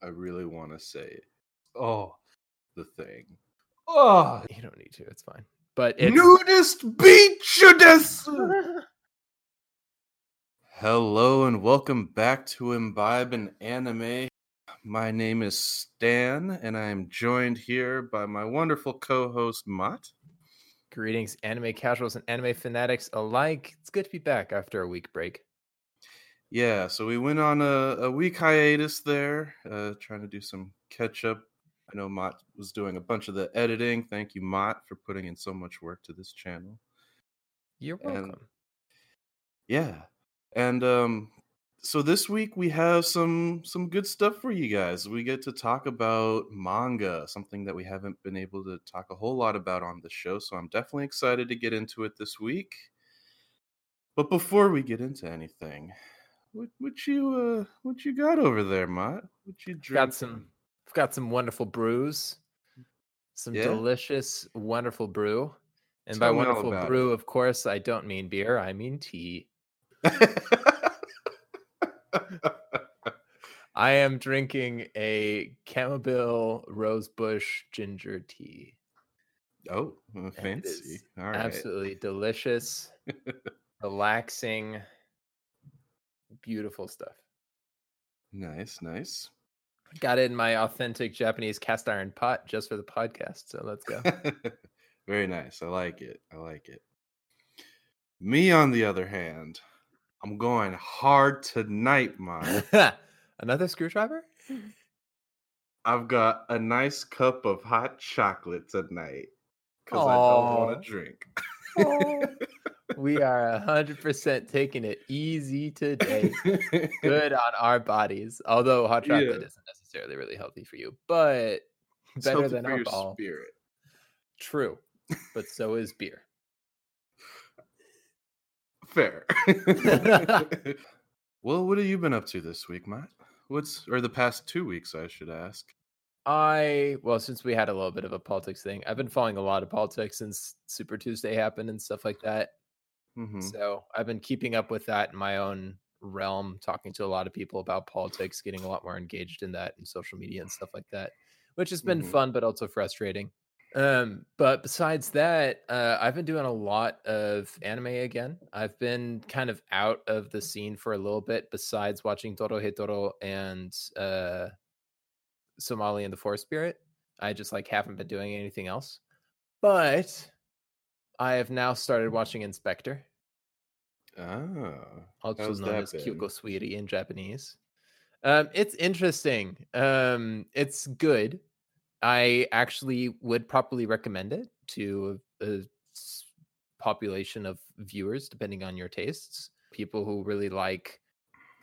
I really want to say. Oh, the thing. Oh, You don't need to. It's fine. But it's nudist beachedest. Hello and welcome back to Imbibe an Anime. My name is Stan, and I am joined here by my wonderful co-host Mott. greetings, anime casuals and anime fanatics alike. It's good to be back after a week break. Yeah, so we went on a, a week hiatus there, uh, trying to do some catch up. I know Mott was doing a bunch of the editing. Thank you, Mott, for putting in so much work to this channel. You're And- welcome. Yeah, and um, so this week we have some some good stuff for you guys. We get to talk about manga, something that we haven't been able to talk a whole lot about on the show. So I'm definitely excited to get into it this week. But before we get into anything, what what you uh what you got over there, Mott? What you drinking? got some I've got some wonderful brews. Some Yeah? delicious, wonderful brew. And Tell by wonderful about it. brew, of course, I don't mean beer, I mean tea. I am drinking a chamomile rosebush ginger tea. oh, fancy! All right, Absolutely delicious, relaxing, beautiful stuff. nice, nice. Got it in my authentic Japanese cast iron pot just for the podcast. So let's go. Very nice. I like it. I like it. Me, on the other hand, I'm going hard tonight, man. Another screwdriver? I've got a nice cup of hot chocolate tonight because I don't want to drink. We are 100% taking it easy today. Good on our bodies. Although hot chocolate Yeah. isn't necessarily really healthy for you, but It's better than for your spirit. True. But so is beer. Fair. well, what have you been up to this week, Matt? What's or the past two weeks, I should ask. I well, since we had a little bit of a politics thing, I've been following a lot of politics since Super Tuesday happened and stuff like that. Hmm So I've been keeping up with that in my own realm, talking to a lot of people about politics, getting a lot more engaged in that and social media and stuff like that, which has been Mhm. fun but also frustrating. Um, but besides that, uh, I've been doing a lot of anime again. I've been kind of out of the scene for a little bit, besides watching Toro Hitoro and uh, Somali and the Forest Spirit. I just like haven't been doing anything else. But I have now started watching Inspector Oh, also known as been? Kyokou Suiri in Japanese. Um, it's interesting. Um, it's good. I actually would probably recommend it to a population of viewers, depending on your tastes. People who really like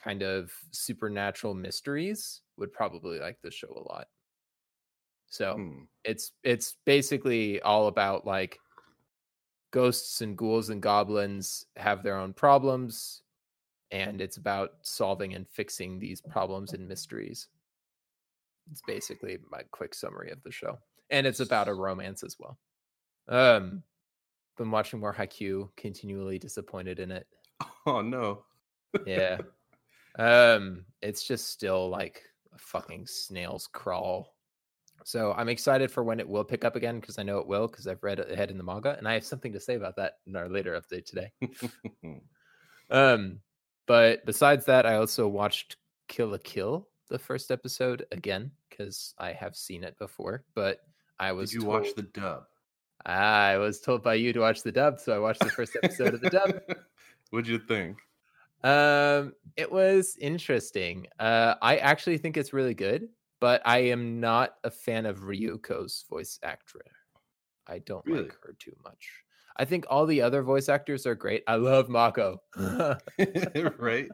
kind of supernatural mysteries would probably like this show a lot. So Hmm. it's it's basically all about like ghosts and ghouls and goblins have their own problems and it's about solving and fixing these problems and mysteries. It's basically my quick summary of the show and it's about a romance as well. Um been watching more Haikyuu, continually disappointed in it. Oh no. yeah. Um it's just still like a fucking snail's crawl so i'm excited for when it will pick up again because i know it will because i've read ahead in the manga and i have something to say about that in our later update today um but besides that i also watched Kill la Kill the first episode again because i have seen it before but i was Did you told, watch the dub? i was told by you to watch the dub so i watched the first episode of the dub What'd you think? Um, it was interesting. Uh, I actually think it's really good, but I am not a fan of Ryuko's voice actor. I don't Really? like her too much. I think all the other voice actors are great. I love Mako. right?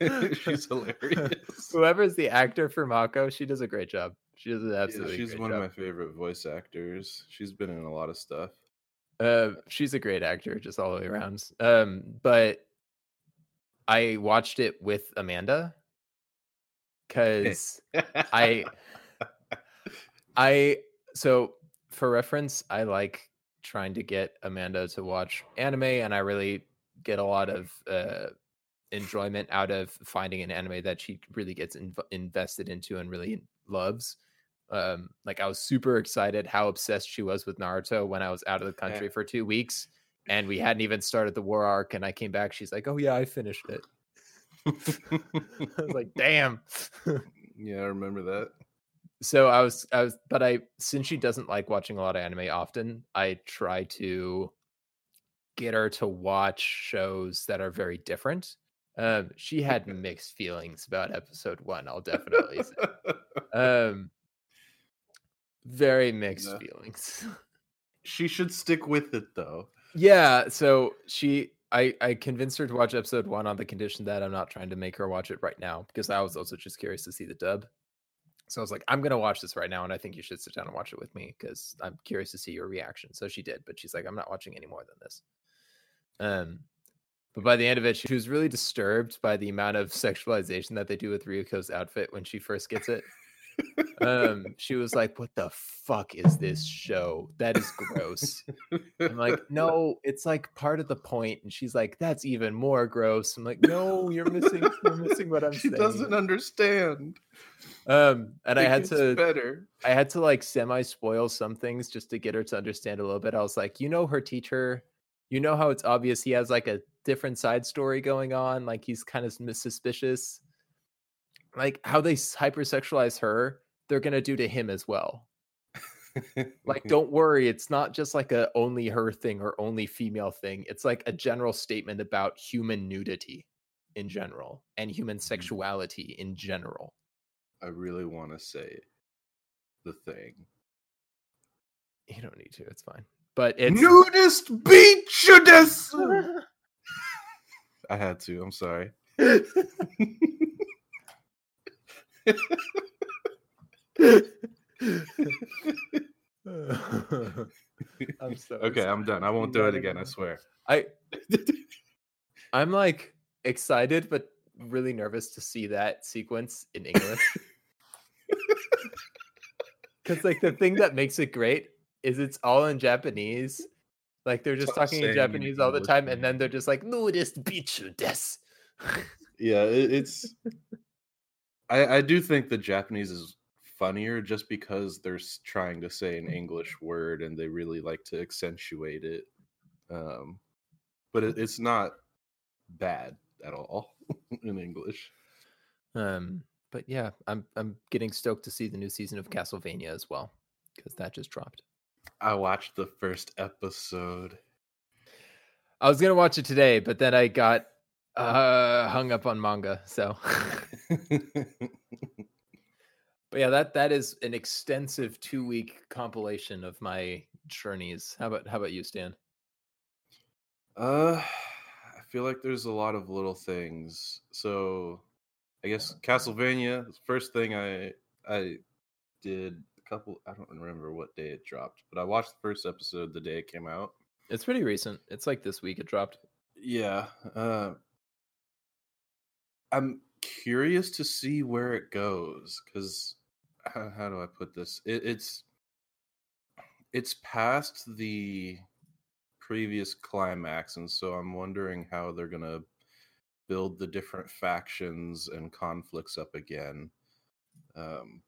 She's hilarious. Whoever's the actor for Mako, she does a great job. She does an Yeah, absolutely she's great one job. of my favorite voice actors. She's been in a lot of stuff. Uh, she's a great actor, just all the way around. Um, but I watched it with Amanda because I I so for reference, I like trying to get Amanda to watch anime, and I really get a lot of uh, enjoyment out of finding an anime that she really gets inv- invested into and really loves. Um, like I was super excited how obsessed she was with Naruto when I was out of the country Yeah. for two weeks, and we hadn't even started the war arc. And I came back, she's like, "Oh yeah, I finished it." I was like, "Damn." yeah, I remember that. so I was, I was, but I since she doesn't like watching a lot of anime often, I try to get her to watch shows that are very different. Um, she had mixed feelings about episode one. I'll definitely say. Um, very mixed Yeah. feelings. she should stick with it though. yeah. So she, I, I convinced her to watch episode one on the condition that I'm not trying to make her watch it right now because I was also just curious to see the dub. So I was like, I'm gonna watch this right now, and I think you should sit down and watch it with me because I'm curious to see your reaction. So she did, but she's like, I'm not watching any more than this. Um, but by the end of it, she was really disturbed by the amount of sexualization that they do with Ryuko's outfit when she first gets it. Um, she was like, "What the fuck is this show? That is gross." I'm like, "No, it's like part of the point." And she's like, "That's even more gross." I'm like, "No, you're missing, you're missing what I'm she saying." doesn't understand. Um, and I had to, better. I had to like semi spoil some things just to get her to understand a little bit. I was like, you know, her teacher, you know how it's obvious he has like a different side story going on, like he's kind of suspicious. Like how they hypersexualize her, they're gonna do to him as well. Like, don't worry, it's not just like a only her thing or only female thing. It's like a general statement about human nudity in mm-hmm. general and human mm-hmm. sexuality in general. I really want to say the thing. You don't need to, it's fine. But it's Nudist beachudess. I had to. I'm sorry. I'm so Okay, I'm done. I won't do it again. I swear. I I'm like excited but really nervous to see that sequence in English. Cuz like the thing that makes it great is it's all in Japanese. Like they're just Stop talking in Japanese all the time and then they're just like nudist bichu des. Yeah, it, it's. I I do think the Japanese is funnier just because they're trying to say an English word and they really like to accentuate it. Um, but it, it's not bad at all in English. Um but yeah, I'm I'm getting stoked to see the new season of Castlevania as well cuz that just dropped. I watched the first episode. I was going to watch it today, but then I got uh hung up on manga, so But yeah, that that is an extensive two week compilation of my journeys. How about how about you, Stan? Uh, I feel like there's a lot of little things. So, I guess Castlevania. First thing I I did a couple. I don't remember what day it dropped, but I watched the first episode the day it came out. It's pretty recent. It's like this week it dropped. Yeah. Uh, I'm curious to see where it goes because how, how do I put this? It, it's it's past the previous climax, and so I'm wondering how they're gonna build the different factions and conflicts up again. Um,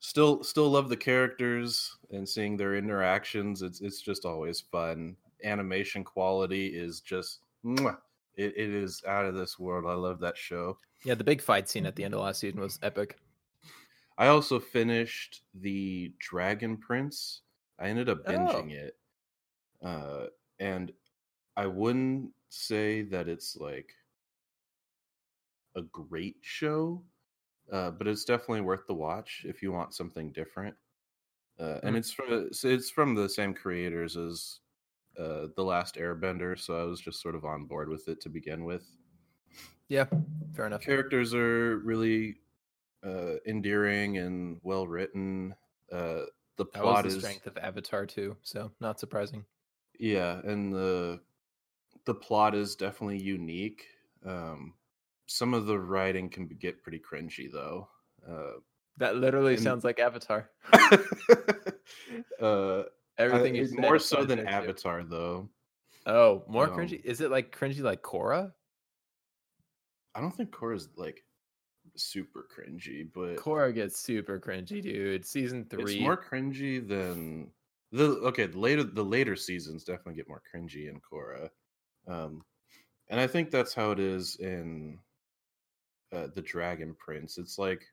still, still love the characters and seeing their interactions. It's it's just always fun. Animation quality is just mwah, it, it is out of this world. I love that show. Yeah, the big fight scene at the end of last season was epic. I also finished the Dragon Prince. I ended up binging it. Uh, and I wouldn't say that it's like a great show, uh, but it's definitely worth the watch if you want something different. Uh, and Mm. it's from it's from the same creators as uh, the Last Airbender, so I was just sort of on board with it to begin with. Yeah, fair enough. Characters are really uh, endearing and well written. Uh, the That plot the is strength of Avatar too, so not surprising. yeah, and the the plot is definitely unique. Um, some of the writing can be, get pretty cringy though. Uh, That literally And- sounds like Avatar. uh, Everything I- you more so than. Avatar though. Oh, more Um, cringy? Is it like cringy like Korra? I don't think Korra's like super cringy, but Korra gets super cringy, dude. Season three. it's more cringy than the okay. The later the later seasons definitely get more cringy in Korra, um, and I think that's how it is in uh, the Dragon Prince. It's like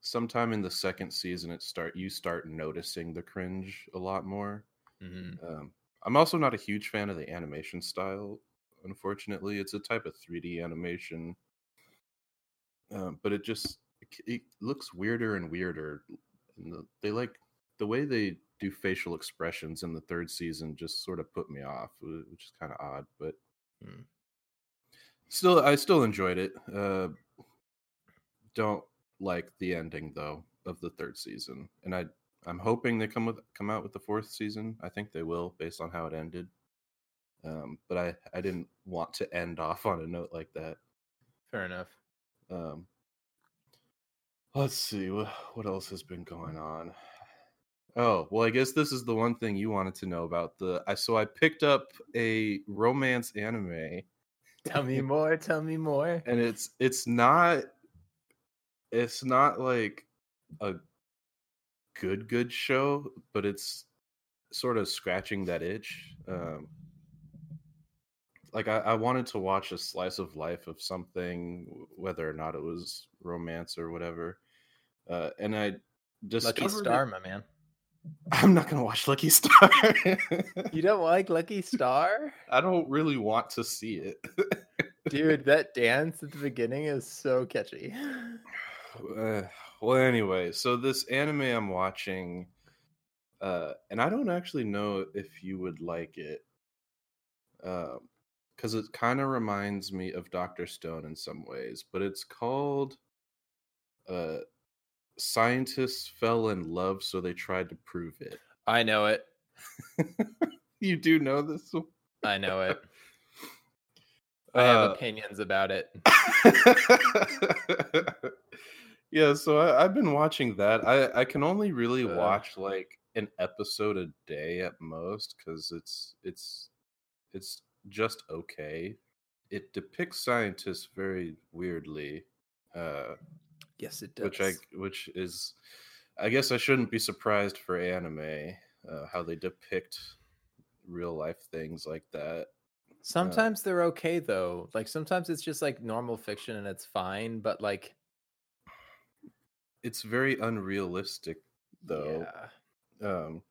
sometime in the second season, it start you start noticing the cringe a lot more. Mhm. Um, I'm also not a huge fan of the animation style. Unfortunately, it's a type of 3D animation, um, but it just it, looks weirder and weirder. And the, they like the way they do facial expressions in the third season. Just sort of put me off, which is kind of odd. But Hmm. still, I still enjoyed it. Uh, don't like the ending though of the third season, and I I'm hoping they come with come out with the fourth season. I think they will, based on how it ended. Um, but I I didn't want to end off on a note like that. Fair enough. Um, let's see what what else has been going on. Oh well, I guess this is the one thing you wanted to know about the. I so I picked up a romance anime, Tell me more. Tell me more. and it's it's not it's not like a good good show, but it's sort of scratching that itch. Um, like I, I wanted to watch a slice of life of something, whether or not it was romance or whatever. Uh, and I discovered Lucky it- Star, my man. I'm not gonna watch Lucky Star. You don't like Lucky Star? I don't really want to see it. Dude, that dance at the beginning is so catchy. Uh, well, anyway, so this anime I'm watching, uh, and I don't actually know if you would like it, because it kind of reminds me of Doctor Stone in some ways, but it's called uh, "Scientists Fell in Love, So They Tried to Prove It." I know it. you do know this one? I know it. I have Uh, opinions about it. yeah, so I, I've been watching that. I I can only really Uh. watch like an episode a day at most because it's it's it's just okay. It depicts scientists very weirdly, uh, Yes, it does. which I which is I guess I shouldn't be surprised for anime uh, how they depict real life things like that. Sometimes they're okay though. Like sometimes it's just like normal fiction and it's fine, but like It's very unrealistic though. yeah. um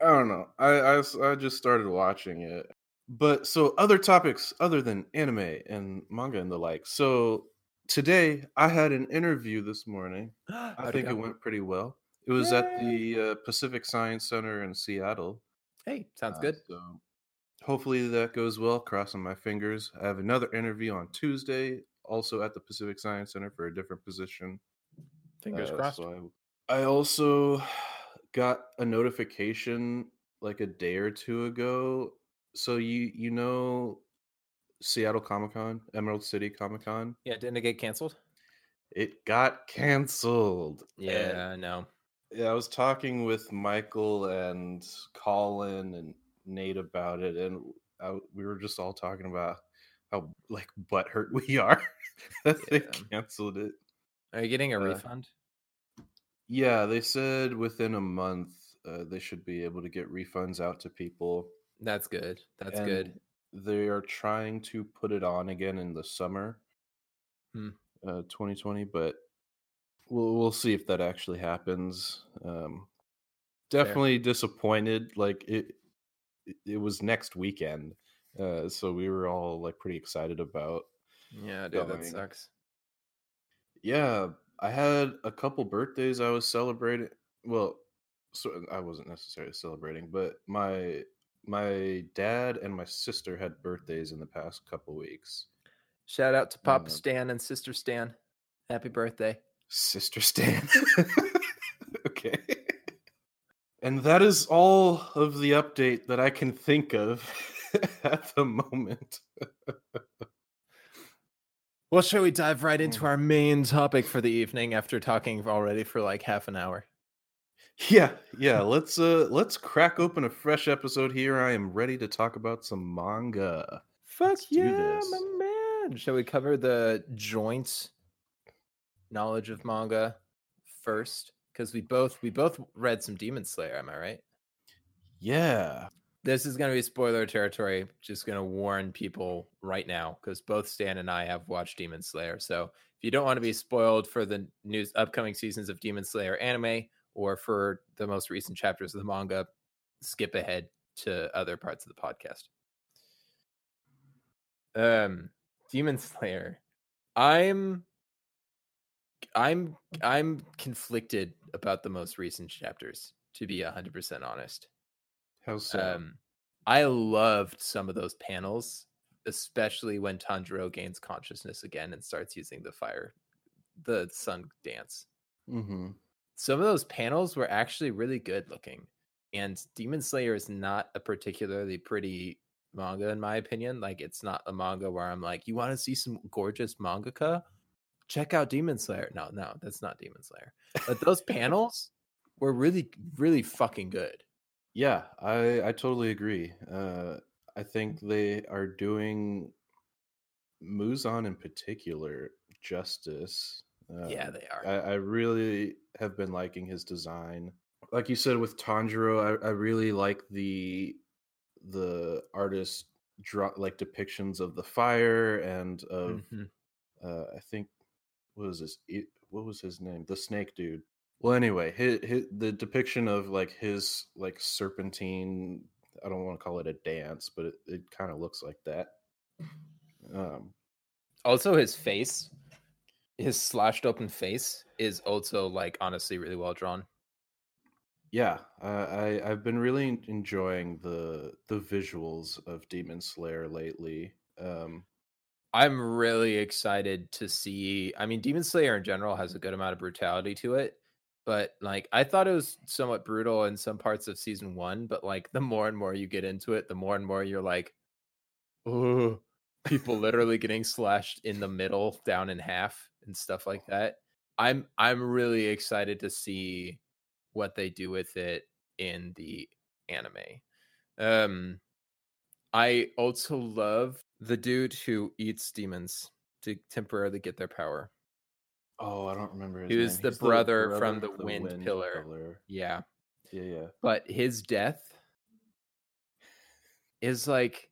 i don't know I, I I just started watching it but so other topics other than anime and manga and the like so today i had an interview this morning i think it went pretty well it was at the uh, pacific science center in seattle Hey, sounds Uh, good. so hopefully that goes well crossing my fingers i have another interview on tuesday also at the pacific science center for a different position Fingers uh, crossed. so I, I also got a notification like a day or two ago. So you you know Seattle Comic Con, Emerald City Comic Con, Yeah, didn't it get canceled? it got canceled. Yeah, I know. yeah, I was talking with Michael and Colin and Nate about it, and I, we were just all talking about how like butthurt we are that they Yeah. canceled it. Are you getting a Uh, refund? Yeah, they said within a month uh, they should be able to get refunds out to people. That's good. That's and good. They are trying to put it on again in the summer, Hmm. uh, 2020, but we'll we'll see if that actually happens. Um, definitely disappointed. Like it, it was next weekend, uh, so we were all like pretty excited about Yeah, dude, that sucks. Yeah, I had a couple birthdays I was celebrating. Well, so I wasn't necessarily celebrating, but my my dad and my sister had birthdays in the past couple weeks. Shout out to Papa Uh, Stan and Sister Stan. Happy birthday. Sister Stan. okay. And that is all of the update that I can think of at the moment. Well, shall we dive right into Hmm. our main topic for the evening after talking already for like half an hour? Yeah, yeah. Let's uh let's crack open a fresh episode here. I am ready to talk about some manga. Fuck Let's yeah, my on. Shall we cover the joint knowledge of manga first? Because we both we both read some Demon Slayer. Am I right? Yeah. This is going to be spoiler territory. Just going to warn people right now because both Stan and I have watched Demon Slayer. So if you don't want to be spoiled for the news upcoming seasons of Demon Slayer anime or for the most recent chapters of the manga, skip ahead to other parts of the podcast. Um, Demon Slayer. I'm I'm I'm conflicted about the most recent chapters, to be hundred percent honest. How so? Um, I loved some of those panels, especially when Tanjiro gains consciousness again and starts using the fire, the sun dance. mm-hmm. Some of those panels were actually really good looking. And Demon Slayer is not a particularly pretty manga, in my opinion. Like, it's not a manga where I'm like, you want to see some gorgeous mangaka? Check out Demon Slayer. No, no, that's not Demon Slayer. But those panels were really, really fucking good. Yeah, I I totally agree. Uh, I think they are doing Muzan in particular justice. yeah, Um, they are. I, I really have been liking his design. Like you said with Tanjiro, I, I really like the the artist draw like depictions of the fire and of Mhm. uh, I think what was this? It, what was his name? The snake dude. Well, anyway, his, his, the depiction of like his like serpentine. I don't want to call it a dance, but it, it kind of looks like that. Um, Also, his face, his slashed open face, is also like honestly really well drawn. yeah, uh, I I've been really enjoying the the visuals of Demon Slayer lately. Um, I'm really excited to see. I mean, Demon Slayer in general has a good amount of brutality to it, but like I thought it was somewhat brutal in some parts of season one. But like the more and more you get into it, the more and more you're like, oh, people literally getting slashed in the middle, down in half, and stuff like that. I'm I'm really excited to see what they do with it in the anime. Um, I also love the dude who eats demons to temporarily get their power. Oh, I don't remember his He was the He's brother from of the Wind Pillar. Yeah, Yeah, yeah. but his death is like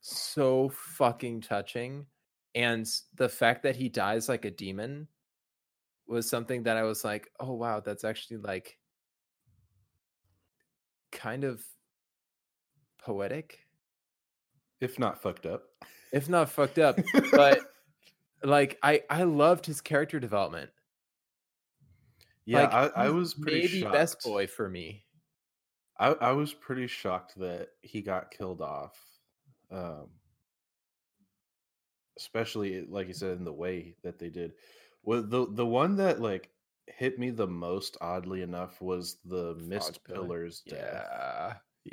so fucking touching and the fact that he dies like a demon was something that I was like, "Oh wow, that's actually like kind of poetic." If not fucked up. if not fucked up. But like I I loved his character development. yeah, Like, I, I was pretty maybe shocked. best boy for me. I, I was pretty shocked that he got killed off. Um, especially like you said in the way that they did. Well, the the one that like hit me the most oddly enough was the mist pillars death.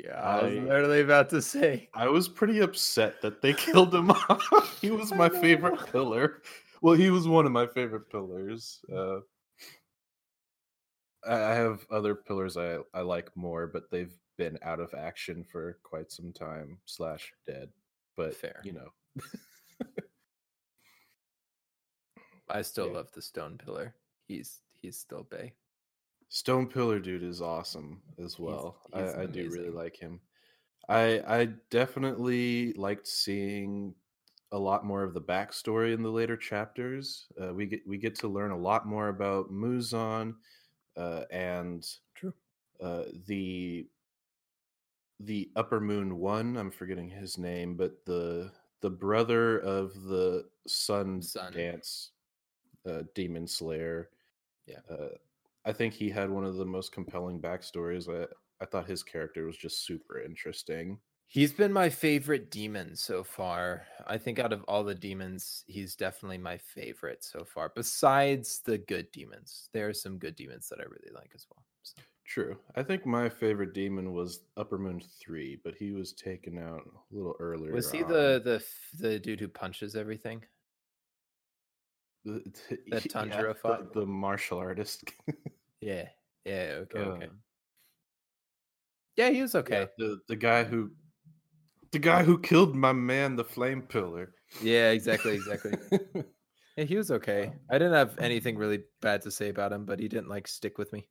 Yeah. I was I- literally about to say. I was pretty upset that they killed him off. he was my favorite pillar. Well, he was one of my favorite pillars. Uh, I I have other pillars I, I like more, but they've been out of action for quite some time, slash dead. But Fair. you know, I still Yeah. love the stone pillar. He's he's still Bay. Stone Pillar dude is awesome as well. he's I, I do really like him. I I definitely liked seeing a lot more of the backstory in the later chapters. Uh, we get we get to learn a lot more about Muzan uh, and True. uh, the the Upper Moon One. I'm forgetting his name, but the the brother of the Sun, Sun. Dance uh, Demon Slayer. Yeah. I think he had one of the most compelling backstories. I I thought his character was just super interesting. He's been my favorite demon so far. I think out of all the demons, he's definitely my favorite so far. Besides the good demons, there are some good demons that I really like as well. So, True. I think my favorite demon was Upper Moon Three, but he was taken out a little earlier. was he on. the the the dude who punches everything? The, that yeah, Tanjiro the- the martial artist? Yeah. Yeah. Okay. okay. Um, Yeah, he was yeah, okay. the the guy who the guy who killed my man, the Flame Pillar. Yeah, exactly, exactly. yeah, he was okay. I didn't have anything really bad to say about him, but he didn't like stick with me.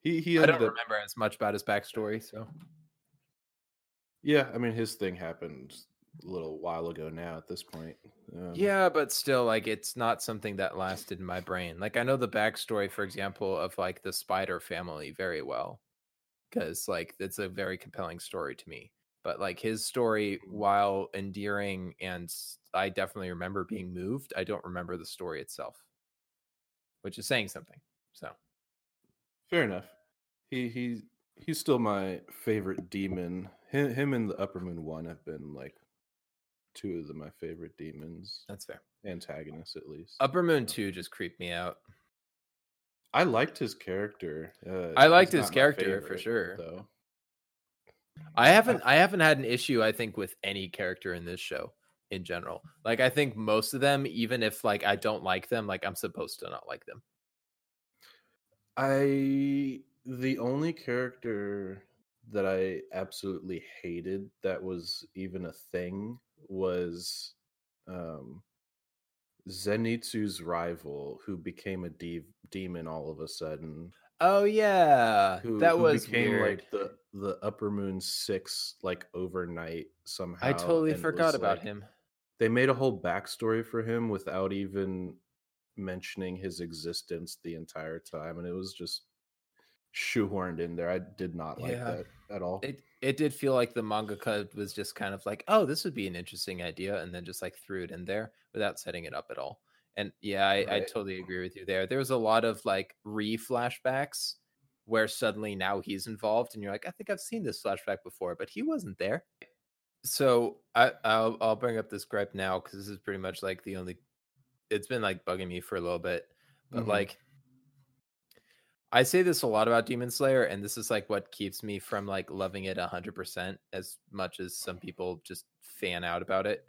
he he I don't up remember as much about his backstory, so yeah i mean his thing happened a little while ago now at this point um, yeah, but still, like it's not something that lasted in my brain. Like I know the backstory, for example, of like the Spider family very well, because like it's a very compelling story to me. But like his story, while endearing, and I definitely remember being moved, I don't remember the story itself, which is saying something. So fair enough he he he's still my favorite demon him, him and the upper moon one have been like two of the, my favorite demons that's fair. antagonists at least Upper Moon Two just creeped me out. i liked his character uh, I liked his character, for sure. though I haven't I haven't had an issue I think with any character in this show in general. Like I think most of them even if like I don't like them like I'm supposed to not like them. I the only character that I absolutely hated that was even a thing was um Zenitsu's rival who became a de- demon all of a sudden. Oh yeah. Who, that who was became weird. like the the upper moon 6 like overnight somehow. I totally forgot about like, him. They made a whole backstory for him without even mentioning his existence the entire time and it was just shoehorned in there. I did not like Yeah. that at all. It it did feel like the mangaka was just kind of like, "Oh, this would be an interesting idea," and then just like threw it in there without setting it up at all. And yeah, I, I totally agree with you there. There was a lot of like re flashbacks where suddenly now he's involved, and you're like, "I think I've seen this flashback before," but he wasn't there. So I I'll I'll bring up this gripe now because this is pretty much like the only. It's been like bugging me for a little bit, but Mhm. like I say this a lot about Demon Slayer, and this is like what keeps me from like loving it hundred percent as much as some people just fan out about it.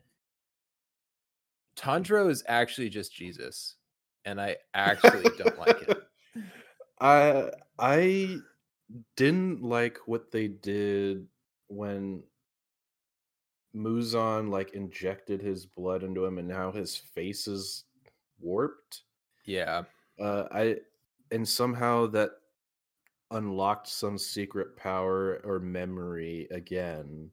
Tanjiro is actually just Jesus, and I actually don't like it. I I didn't like what they did when Muzan like injected his blood into him and now his face is warped. Yeah, Uh I and somehow that unlocked some secret power or memory again.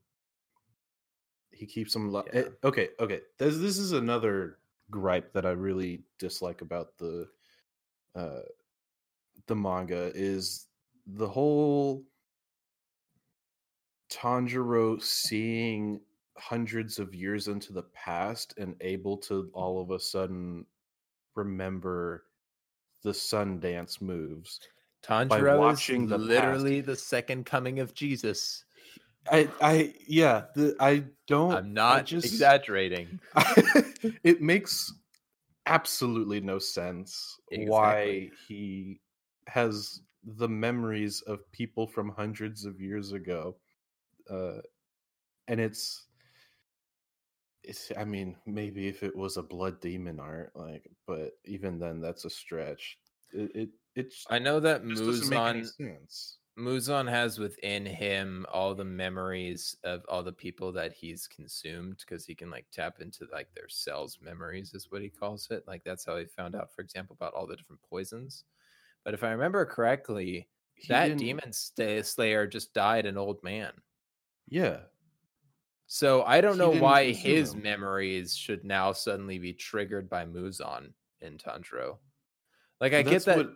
He keeps him lo- eh, Yeah. okay, okay. This this is another gripe that I really dislike about the uh the manga is the whole Tanjiro seeing hundreds of years into the past and able to all of a sudden remember the sun dance moves. Tanjiro watching is the past. literally the second coming of Jesus. I I yeah, the, I don't I'm not just exaggerating. it makes absolutely no sense why he has the memories of people from hundreds of years ago uh and it's it's i mean maybe if it was a blood demon art like but even then that's a stretch. It, it it's I know that just doesn't make any Muzan sense. Muzan has within him all the memories of all the people that he's consumed because he can like tap into like their cells memories is what he calls it like that's how he found out for example about all the different poisons. But if i remember correctly He that demon slayer just died an old man. Yeah so i don't He know why his him. memories should now suddenly be triggered by muzan in tanjiro like i That's get that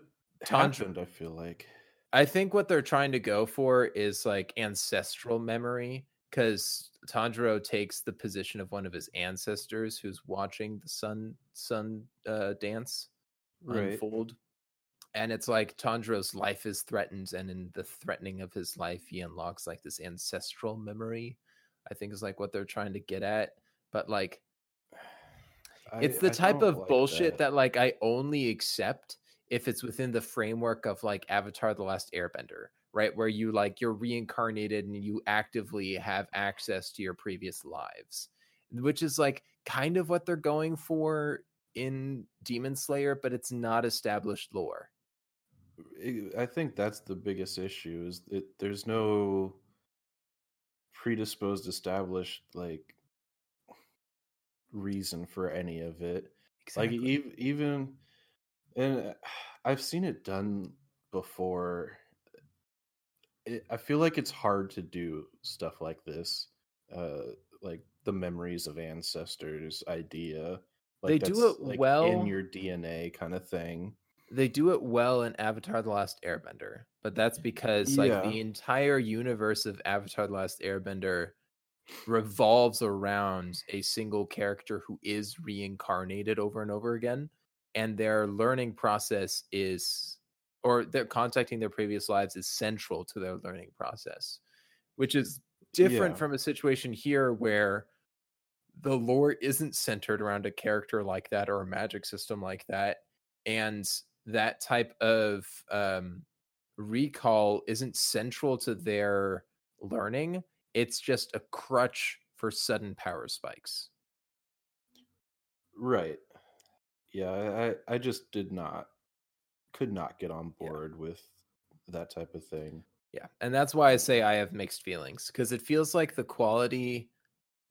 happened i feel like I think what they're trying to go for is like ancestral memory because Tanjiro takes the position of one of his ancestors who's watching the sun sun uh, dance unfold. And it's like Tanjiro's life is threatened, and in the threatening of his life, he unlocks like this ancestral memory. I think is like what they're trying to get at. But like it's the I type of like bullshit that. like I only accept if it's within the framework of like Avatar the Last Airbender, right? Where you like you're reincarnated and you actively have access to your previous lives. Which is like kind of what they're going for in Demon Slayer, but it's not established lore. I- I think that's the biggest issue is that there's no predisposed established like reason for any of it. Exactly. Like ev- even and I've seen it done before. It, I feel like it's hard to do stuff like this. Uh like the memories of ancestors idea. Like They do it like, well. in your DNA kind of thing. They do it well in Avatar: The Last Airbender, but that's because like Yeah. the entire universe of Avatar: The Last Airbender revolves around a single character who is reincarnated over and over again, and their learning process is, or their contacting their previous lives is central to their learning process, which is different Yeah. from a situation here where the lore isn't centered around a character like that or a magic system like that and that type of um, recall isn't central to their learning it's just a crutch for sudden power spikes Right. Yeah, I, I just did not could not get on Yeah. board with that type of thing. yeah and that's why i say i have mixed feelings because it feels like the quality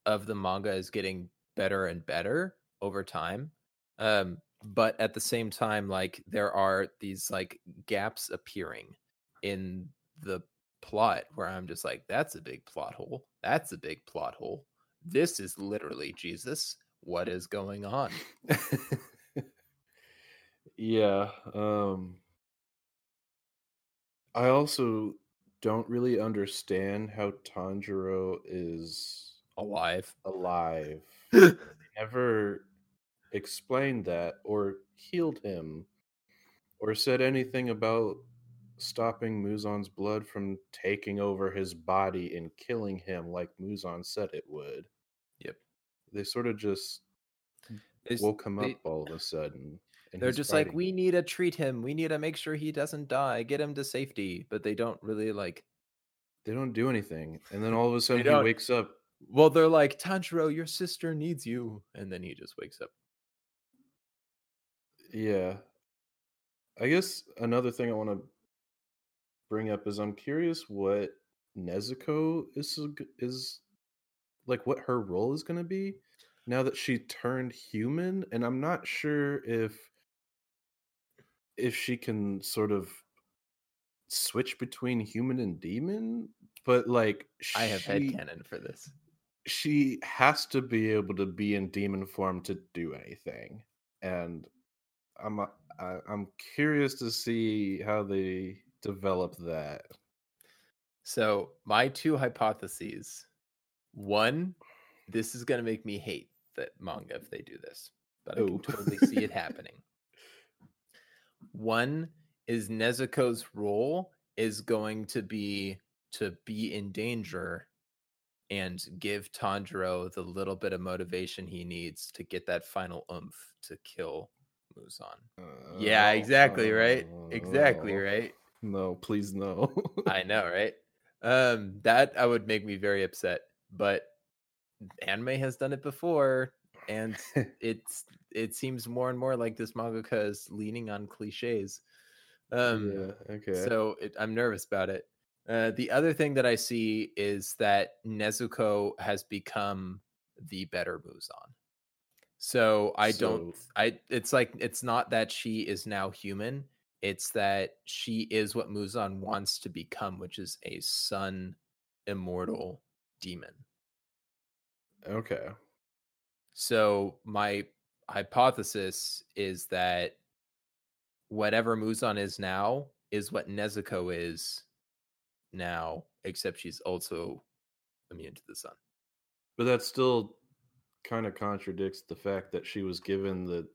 of the manga is getting better and better over time um but at the same time like there are these like gaps appearing in the plot where i'm just like that's a big plot hole. That's a big plot hole. This is literally jesus. What is going on? Yeah, um I also don't really understand how Tanjiro is alive. alive. Never explained that or healed him or said anything about stopping Muzan's blood from taking over his body and killing him like Muzan said it would. Yep. They sort of just mm, It's- woke him they- up all of a sudden. and They're just like, we need to treat him. We need to make sure he doesn't die. Get him to safety. But they don't really like. They don't do anything. And then all of a sudden he wakes up. Well, they're like, Tanjiro, your sister needs you, and then he just wakes up. Yeah. I guess another thing I want to bring up is I'm curious what Nezuko is is like what her role is going to be now that she turned human and I'm not sure if if she can sort of switch between human and demon but like I have she, headcanon for this. she has to be able to be in demon form to do anything and i'm uh, I, i'm curious to see how they develop that So my two hypotheses: one, this is gonna make me hate that manga if they do this, but I Oh. can totally see it happening. One is Nezuko's role is going to be to be in danger and give Tanjiro the little bit of motivation he needs to get that final oomph to kill Muzan. Yeah, Uh, exactly, right? Exactly, right? no please no I know, right? Um, that I would make me very upset, but anime has done it before, and it's it seems more and more like this mangaka is leaning on cliches. Um, yeah okay so it, I'm nervous about it. Uh, the other thing that I see is that Nezuko has become the better Muzan. So I don't. I. It's like it's not that she is now human. It's that she is what Muzan wants to become, which is a sun immortal demon. okay So my hypothesis is that whatever Muzan is now is what Nezuko is now, except she's also immune to the sun. but that's still kind of contradicts the fact that she was given the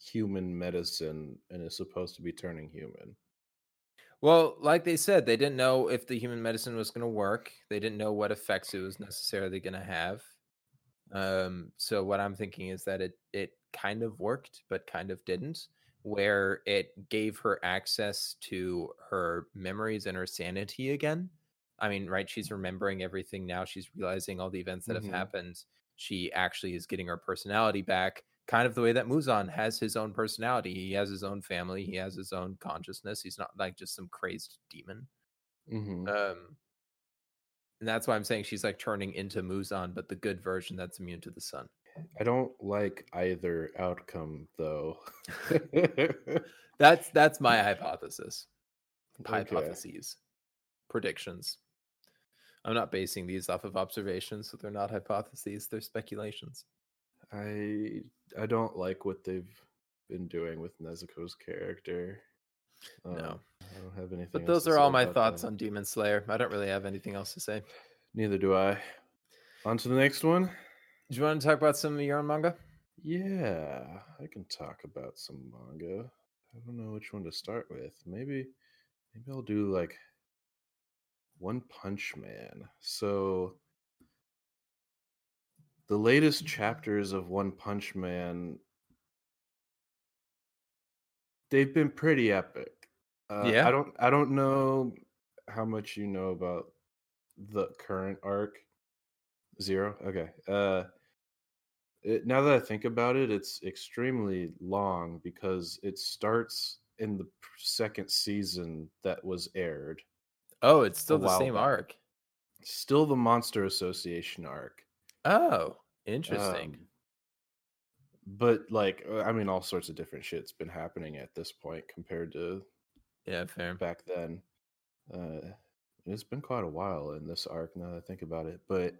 human medicine and is supposed to be turning human Well, like they said, they didn't know if the human medicine was going to work. They didn't know what effects it was necessarily going to have. Um, so what I'm thinking is that it it kind of worked, but kind of didn't. Where it gave her access to her memories and her sanity again. I mean, right? She's remembering everything now. She's realizing all the events that Mhm. have happened. She actually is getting her personality back, kind of the way that Muzan has his own personality. He has his own family. He has his own consciousness. He's not like just some crazed demon. hmm Um, and that's why I'm saying she's like turning into Muzan, but the good version that's immune to the sun. I don't like either outcome though. That's that's my hypothesis. Okay. Hypotheses. Predictions. I'm not basing these off of observations, so they're not hypotheses, they're speculations. I I don't like what they've been doing with Nezuko's character. No. Um, I don't have anything. But those are all my thoughts that. on Demon Slayer. I don't really have anything else to say. Neither do I. On to the next one. Do you want to talk about some of your own manga? Yeah, I can talk about some manga. I don't know which one to start with. Maybe maybe I'll do like One Punch Man. So the latest chapters of One Punch Man they've been pretty epic. Uh, Yeah? I don't I don't know how much you know about the current arc. Zero. Okay. Uh it, now that I think about it, it's extremely long because it starts in the second season that was aired. Oh, it's still the same back. arc. Still the Monster Association arc. Oh, interesting. Um, but like, uh, I mean, all sorts of different shit's been happening at this point compared to yeah, fair. back then. Uh, it's been quite a while in this arc now that I think about it, but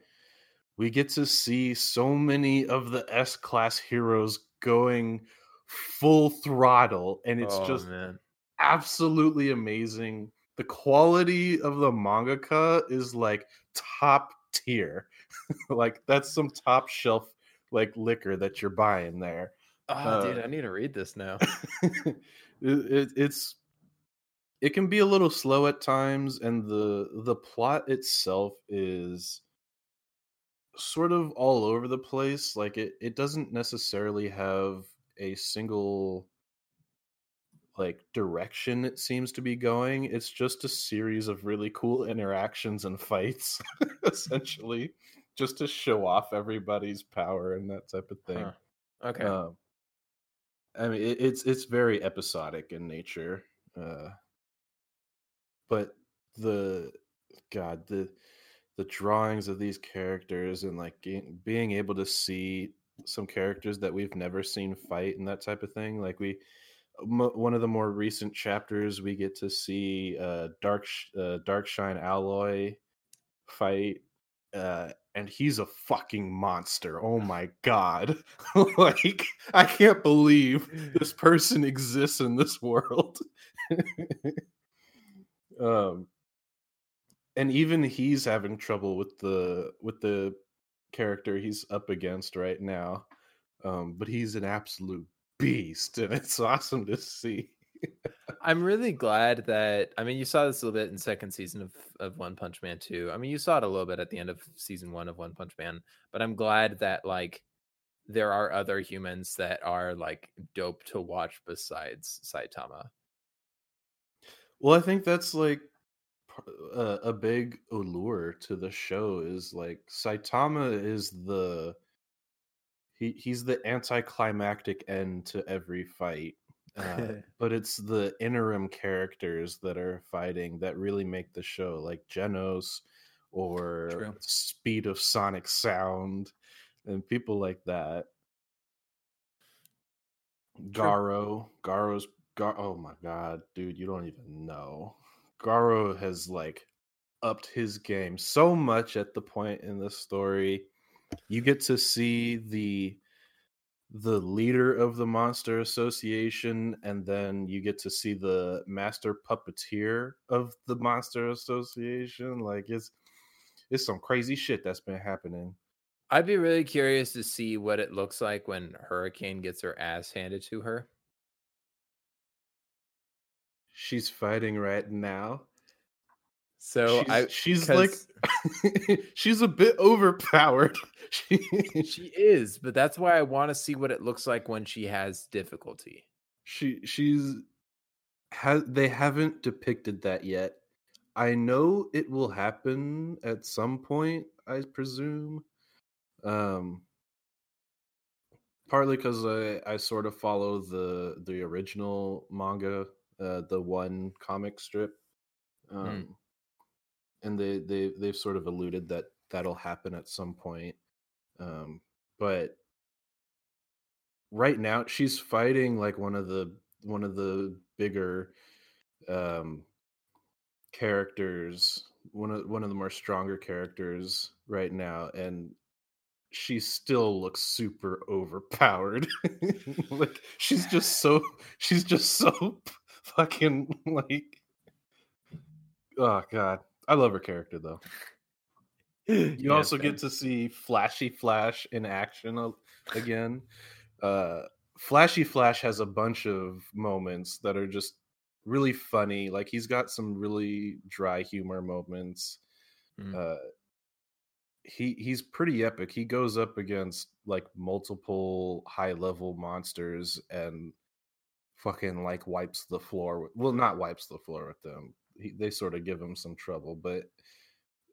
we get to see so many of the S class heroes going full throttle, and it's oh, just man. absolutely amazing. The quality of the mangaka is like top tier. like that's some top shelf like liquor that you're buying there. Oh, dude, uh, I need to read this now. it, it, it's it can be a little slow at times and the the plot itself is sort of all over the place like it it doesn't necessarily have a single like direction it seems to be going it's just a series of really cool interactions and fights essentially just to show off everybody's power and that type of thing Huh. Okay. um, I mean, it, it's it's very episodic in nature, uh, but the God the the drawings of these characters and like ge- being able to see some characters that we've never seen fight and that type of thing. Like we, mo one of the more recent chapters, we get to see uh, Dark Sh- uh, Dark Shine Alloy fight uh and he's a fucking monster. Oh my god. Like i can't believe this person exists in this world. Um and even he's having trouble with the with the character he's up against right now. Um but he's an absolute beast and it's awesome to see I'm really glad that I mean you saw this a little bit in second season of, of One Punch Man 2. I mean you saw it a little bit at the end of season one of One Punch Man, but I'm glad that like there are other humans that are like dope to watch besides Saitama. Well, I think that's like p- uh, a big allure to the show is like Saitama is the he he's the anticlimactic end to every fight. Uh, but it's the interim characters that are fighting that really make the show, like Genos or True. Speed of Sonic Sound and people like that. Garo, Garo's Gar. Oh my god, dude, you don't even know. Garo has like upped his game so much at the point in the story. You get to see the the leader of the Monster Association, and then you get to see the master puppeteer of the Monster Association. Like it's it's some crazy shit that's been happening. I'd be really curious to see what it looks like when Hurricane gets her ass handed to her. She's fighting right now. So she's, I she's like she's a bit overpowered. She, she is, but that's why I want to see what it looks like when she has difficulty. she she's has they haven't depicted that yet. I know it will happen at some point, I presume. Um partly because I, I sort of follow the the original manga, uh the one comic strip. Um and they they they've sort of alluded that that'll happen at some point. Um but right now she's fighting like one of the one of the bigger um characters one of one of the more stronger characters right now and she still looks super overpowered like she's just so she's just so fucking like oh god i love her character though. You also get to see flashy flash in action again. Uh flashy flash has a bunch of moments that are just really funny like he's got some really dry humor moments Mm. uh he he's pretty epic. He goes up against like multiple high level monsters and fucking like wipes the floor with, well not wipes the floor with them he, they sort of give him some trouble but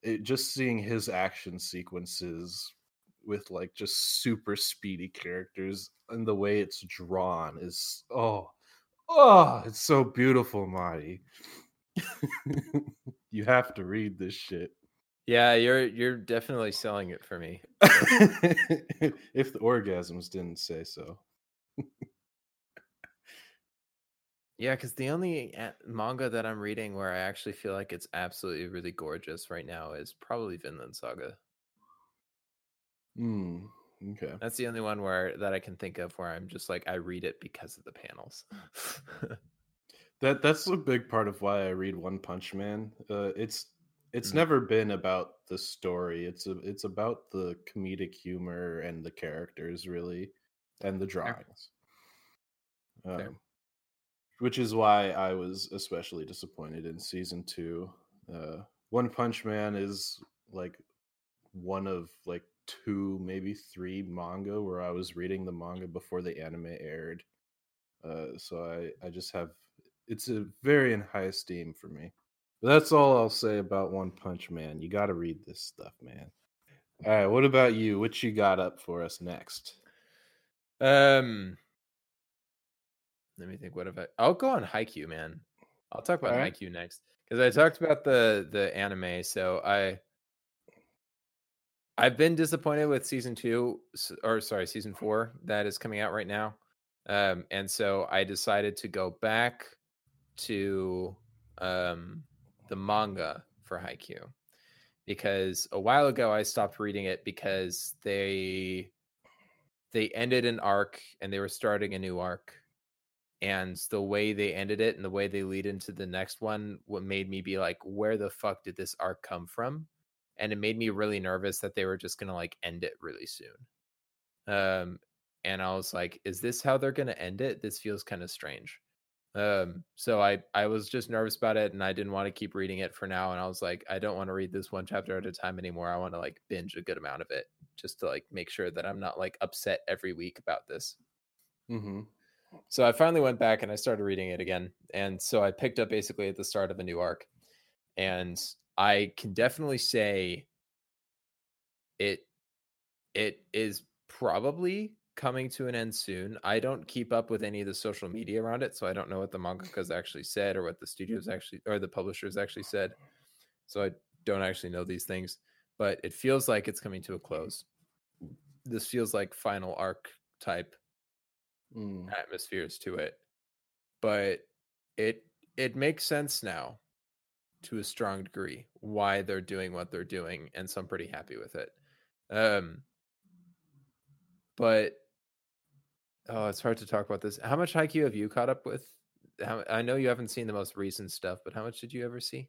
it just seeing his action sequences with like just super speedy characters and the way it's drawn is oh oh it's so beautiful Marty. you have to read this shit Yeah, you're you're definitely selling it for me. if the orgasms didn't say so Yeah, because the only manga that I'm reading where I actually feel like it's absolutely really gorgeous right now is probably Vinland Saga. Hmm. okay That's the only one where that I can think of where I'm just like I read it because of the panels. that that's a big part of why i read one punch man uh, it's it's Mm. never been about the story it's a, it's about the comedic humor and the characters really and the drawings um, which is why i was especially disappointed in season two uh, one punch man is like one of like two maybe three manga where i was reading the manga before the anime aired uh, so i i just have it's a very in high esteem for me. But that's all i'll say about one punch man. You got to read this stuff man. All right what about you? What you got up for us next? Um, let me think. What if I? I'll go on Haikyuu, man. I'll talk about Alright. Haikyuu next because I talked about the the anime. So I I've been disappointed with season two, or sorry, season four that is coming out right now. Um, and so I decided to go back to um, the manga for Haikyuu because a while ago I stopped reading it because they they ended an arc and they were starting a new arc and the way they ended it and the way they lead into the next one what made me be like where the fuck did this arc come from? And it made me really nervous that they were just gonna like end it really soon. Um and i was like is this how they're gonna end it? This feels kind of strange. Um so i i was just nervous about it and i didn't want to keep reading it for now and i was like i don't want to read this one chapter at a time anymore. I want to like binge a good amount of it just to like make sure that i'm not like upset every week about this. Mm-hmm. So I finally went back and I started reading it again. And so I picked up basically at the start of a new arc. And I can definitely say it it is probably coming to an end soon. I don't keep up with any of the social media around it, so I don't know what the mangakas mm-hmm. actually said or what the studios mm-hmm. actually or the publishers actually said. So I don't actually know these things, but it feels like it's coming to a close. This feels like final arc type mm. atmospheres to it but it it makes sense now to a strong degree why they're doing what they're doing and so i'm pretty happy with it. Um but oh it's hard to talk about this. How much Haikyuu have you caught up with? How, i know you haven't seen the most recent stuff but how much did you ever see?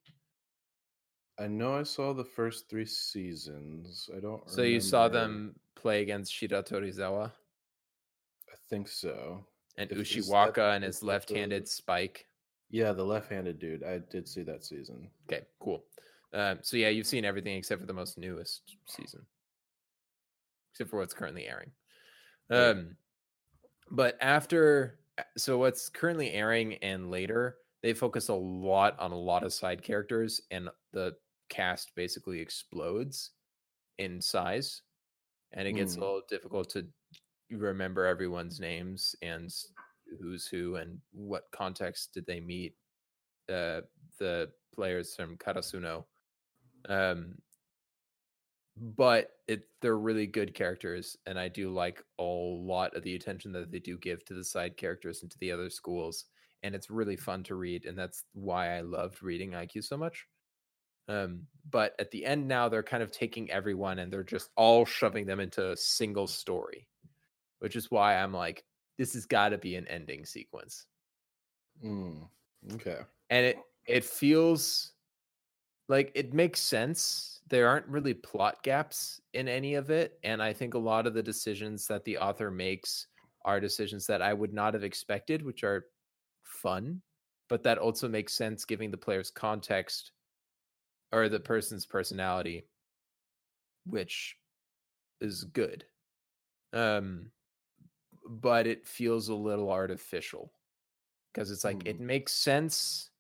I know i saw the first three seasons. I don't so you saw them play against Shiratorizawa i think so and If- ushiwaka and his left-handed the- spike yeah the left-handed dude i did see that season Okay, cool. Um, so yeah, you've seen everything except for the most newest season, except for what's currently airing. Um, but after, so what's currently airing and later, they focus a lot on a lot of side characters, and the cast basically explodes in size, and it gets a Hmm. little difficult to remember everyone's names and who's who and what context did they meet uh, the players from Karasuno. Um, but it they're really good characters and i do like a lot of the attention that they do give to the side characters and to the other schools and it's really fun to read and that's why i loved reading Haikyuu so much um, but at the end now they're kind of taking everyone and they're just all shoving them into a single story which is why i'm like this has got to be an ending sequence. Mm, okay. and it it feels like it makes sense. There aren't really plot gaps in any of it and i think a lot of the decisions that the author makes are decisions that i would not have expected which are fun but that also makes sense giving the player's context or the person's personality which is good. Um but it feels a little artificial because it's like it Hmm. makes sense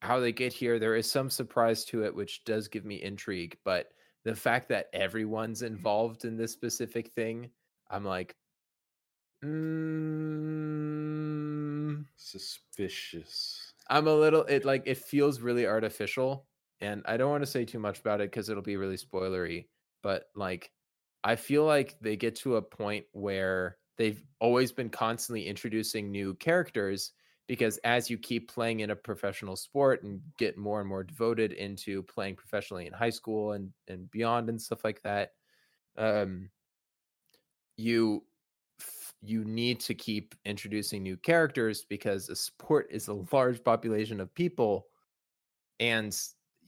how they get here. There is some surprise to it, which does give me intrigue. But the fact that everyone's involved in this specific thing, I'm like, mm, Suspicious. I'm a little. It like it feels really artificial, and I don't want to say too much about it because it'll be really spoilery. But like, I feel like they get to a point where they've always been constantly introducing new characters because as you keep playing in a professional sport and get more and more devoted into playing professionally in high school and and beyond and stuff like that um you you need to keep introducing new characters because a sport is a large population of people and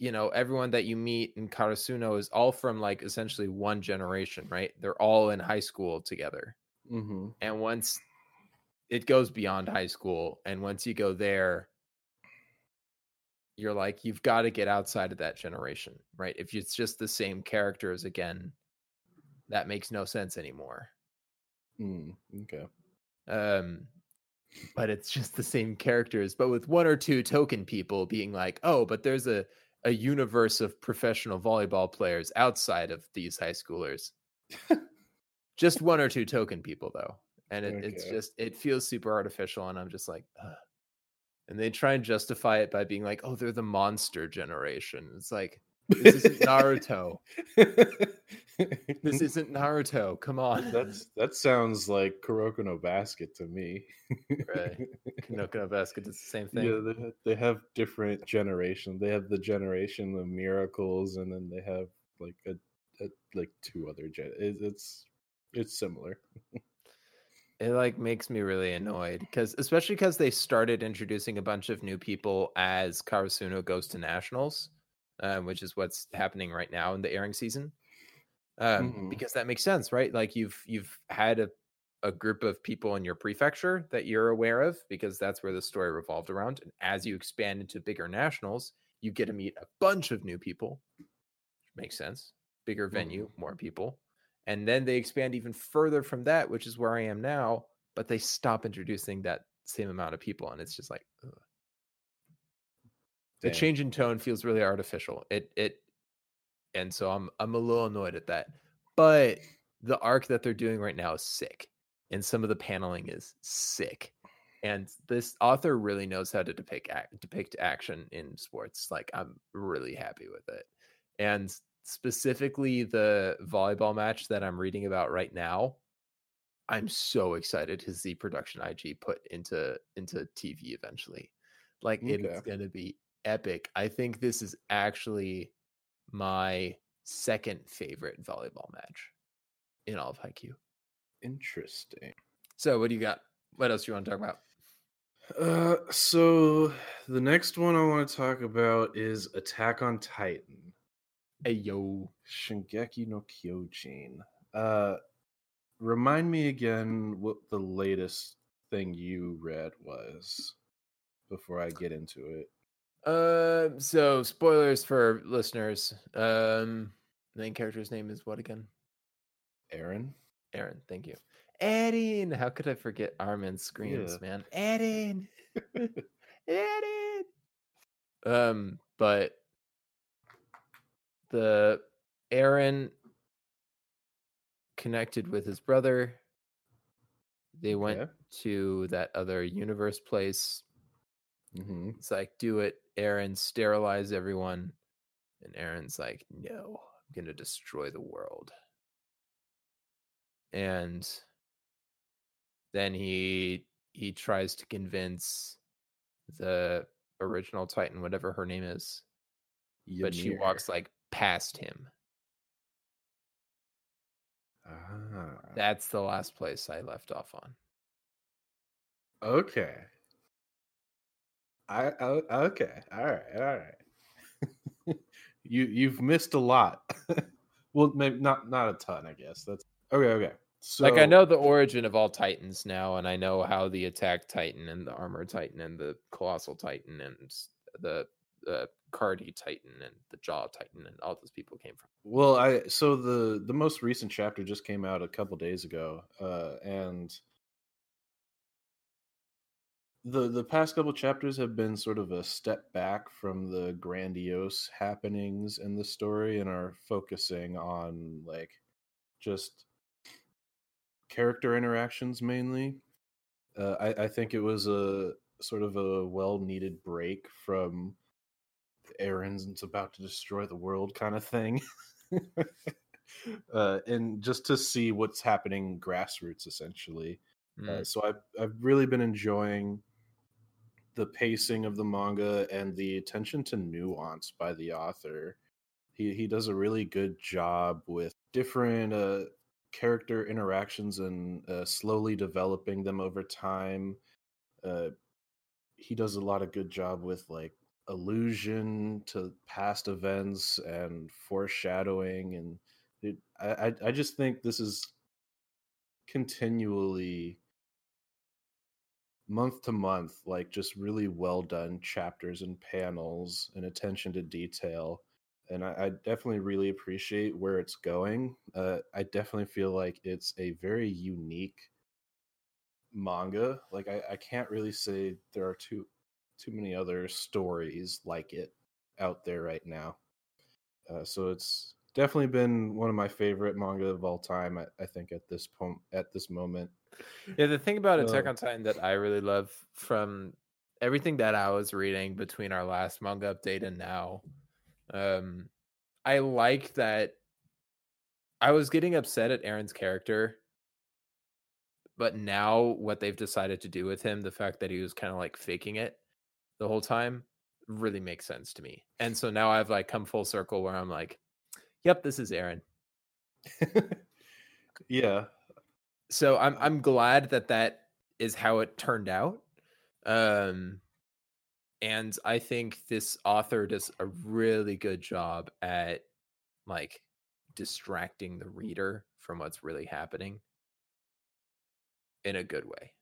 you know everyone that you meet in Karasuno is all from like essentially one generation right they're all in high school together Mm-hmm. and once it goes beyond high school and once you go there you're like you've got to get outside of that generation right if it's just the same characters again that makes no sense anymore Mm, okay. um but it's just the same characters but with one or two token people being like oh but there's a a universe of professional volleyball players outside of these high schoolers. Just one or two token people though and it, it's just it feels super artificial and i'm just like Ugh. and they try and justify it by being like oh they're the monster generation. It's like this isn't naruto this isn't naruto come on That's that sounds like Kuroko no Basket to me. Right. Kuroko no Basket is the same thing Yeah, they have, they have different generations. They have the generation of miracles, and then they have like a, a like two other gen. It, it's it's similar. it like makes me really annoyed because especially because they started introducing a bunch of new people as Karasuno goes to nationals, um, which is what's happening right now in the airing season. Um, Mhm. Because that makes sense, right? Like you've you've had a a group of people in your prefecture that you're aware of because that's where the story revolved around. And as you expand into bigger nationals, you get to meet a bunch of new people. Makes sense. Bigger venue, more people. And then they expand even further from that, which is where I am now, but they stop introducing that same amount of people. And it's just like the change in tone feels really artificial. It it and so I'm I'm a little annoyed at that. But the arc that they're doing right now is sick. And some of the paneling is sick. And this author really knows how to depict ac- depict action in sports. Like I'm really happy with it. And specifically the volleyball match that I'm reading about right now, I'm so excited to see production IG put into into TV eventually. Like it's going to be epic. I think this is actually my second favorite volleyball match in all of Haikyuu. Interesting. So, what do you got? What else do you want to talk about? Uh, so the next one I want to talk about is Attack on Titan. Hey yo, Shingeki no Kyojin. Uh, remind me again what the latest thing you read was before I get into it. Um, so spoilers for listeners. Um, the main character's name is what again? Eren. Eren. Thank you. Eren. How could I forget Armin screams, Yeah. man? Eren. Eren. Um, but the Eren connected with his brother. They went Okay. to that other universe place. Mm-hmm. It's like, do it, Eren, sterilize everyone. And Eren's like, no, I'm going to destroy the world. And then he he tries to convince the original Titan, whatever her name is, but she walks like past him. Ah, That's the last place I left off on. okay. I, I okay. All right. All right. you you've missed a lot. well, maybe not not a ton. I guess that's okay. Okay. So like I know the origin of all Titans now, and I know how the attack Titan and the armor Titan and the colossal Titan and the the Cardi Titan and the Jaw Titan and all those people came from. Well, I so the the most recent chapter just came out a couple days ago, uh, and the the past couple chapters have been sort of a step back from the grandiose happenings in the story and are focusing on like just character interactions mainly. Uh, I, I think it was a sort of a well needed break from Eren's about to destroy the world kind of thing. uh, and just to see what's happening grassroots essentially. Mm. Uh, so I've, I've really been enjoying the pacing of the manga and the attention to nuance by the author. He, he does a really good job with different uh, character interactions and uh, slowly developing them over time. Uh, he does a lot of good job with like allusion to past events and foreshadowing and it, I, I- I just think this is continually month to month like just really well done chapters and panels and attention to detail and I, I definitely really appreciate where it's going uh, i definitely feel like it's a very unique manga like I, I can't really say there are too too many other stories like it out there right now uh, so it's definitely been one of my favorite manga of all time i, I think at this point at this moment Yeah, the thing about Attack Uh, on Titan that I really love from everything that I was reading between our last manga update and now, um, I like that I was getting upset at Eren's character, but now what they've decided to do with him, the fact that he was kind of like faking it the whole time, really makes sense to me. And so now I've like come full circle where I'm like, yep, this is Eren. yeah so I'm I'm glad that that is how it turned out. Um and I think this author does a really good job at like distracting the reader from what's really happening in a good way.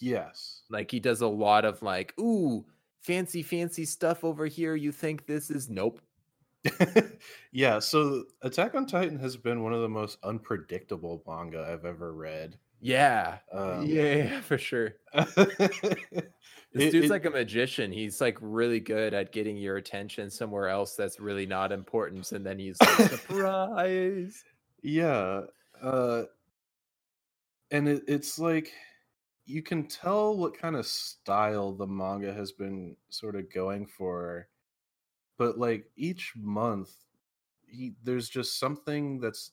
yes Like he does a lot of like, ooh, fancy fancy stuff over here. You think this is nope. Yeah, so Attack on Titan has been one of the most unpredictable manga I've ever read. Yeah. Um, yeah, yeah, for sure. This dude's it- like a magician. He's like really good at getting your attention somewhere else that's really not important, and then he's like, surprise. yeah, uh, and it, it's like you can tell what kind of style the manga has been sort of going for, but like each month, he there's just something that's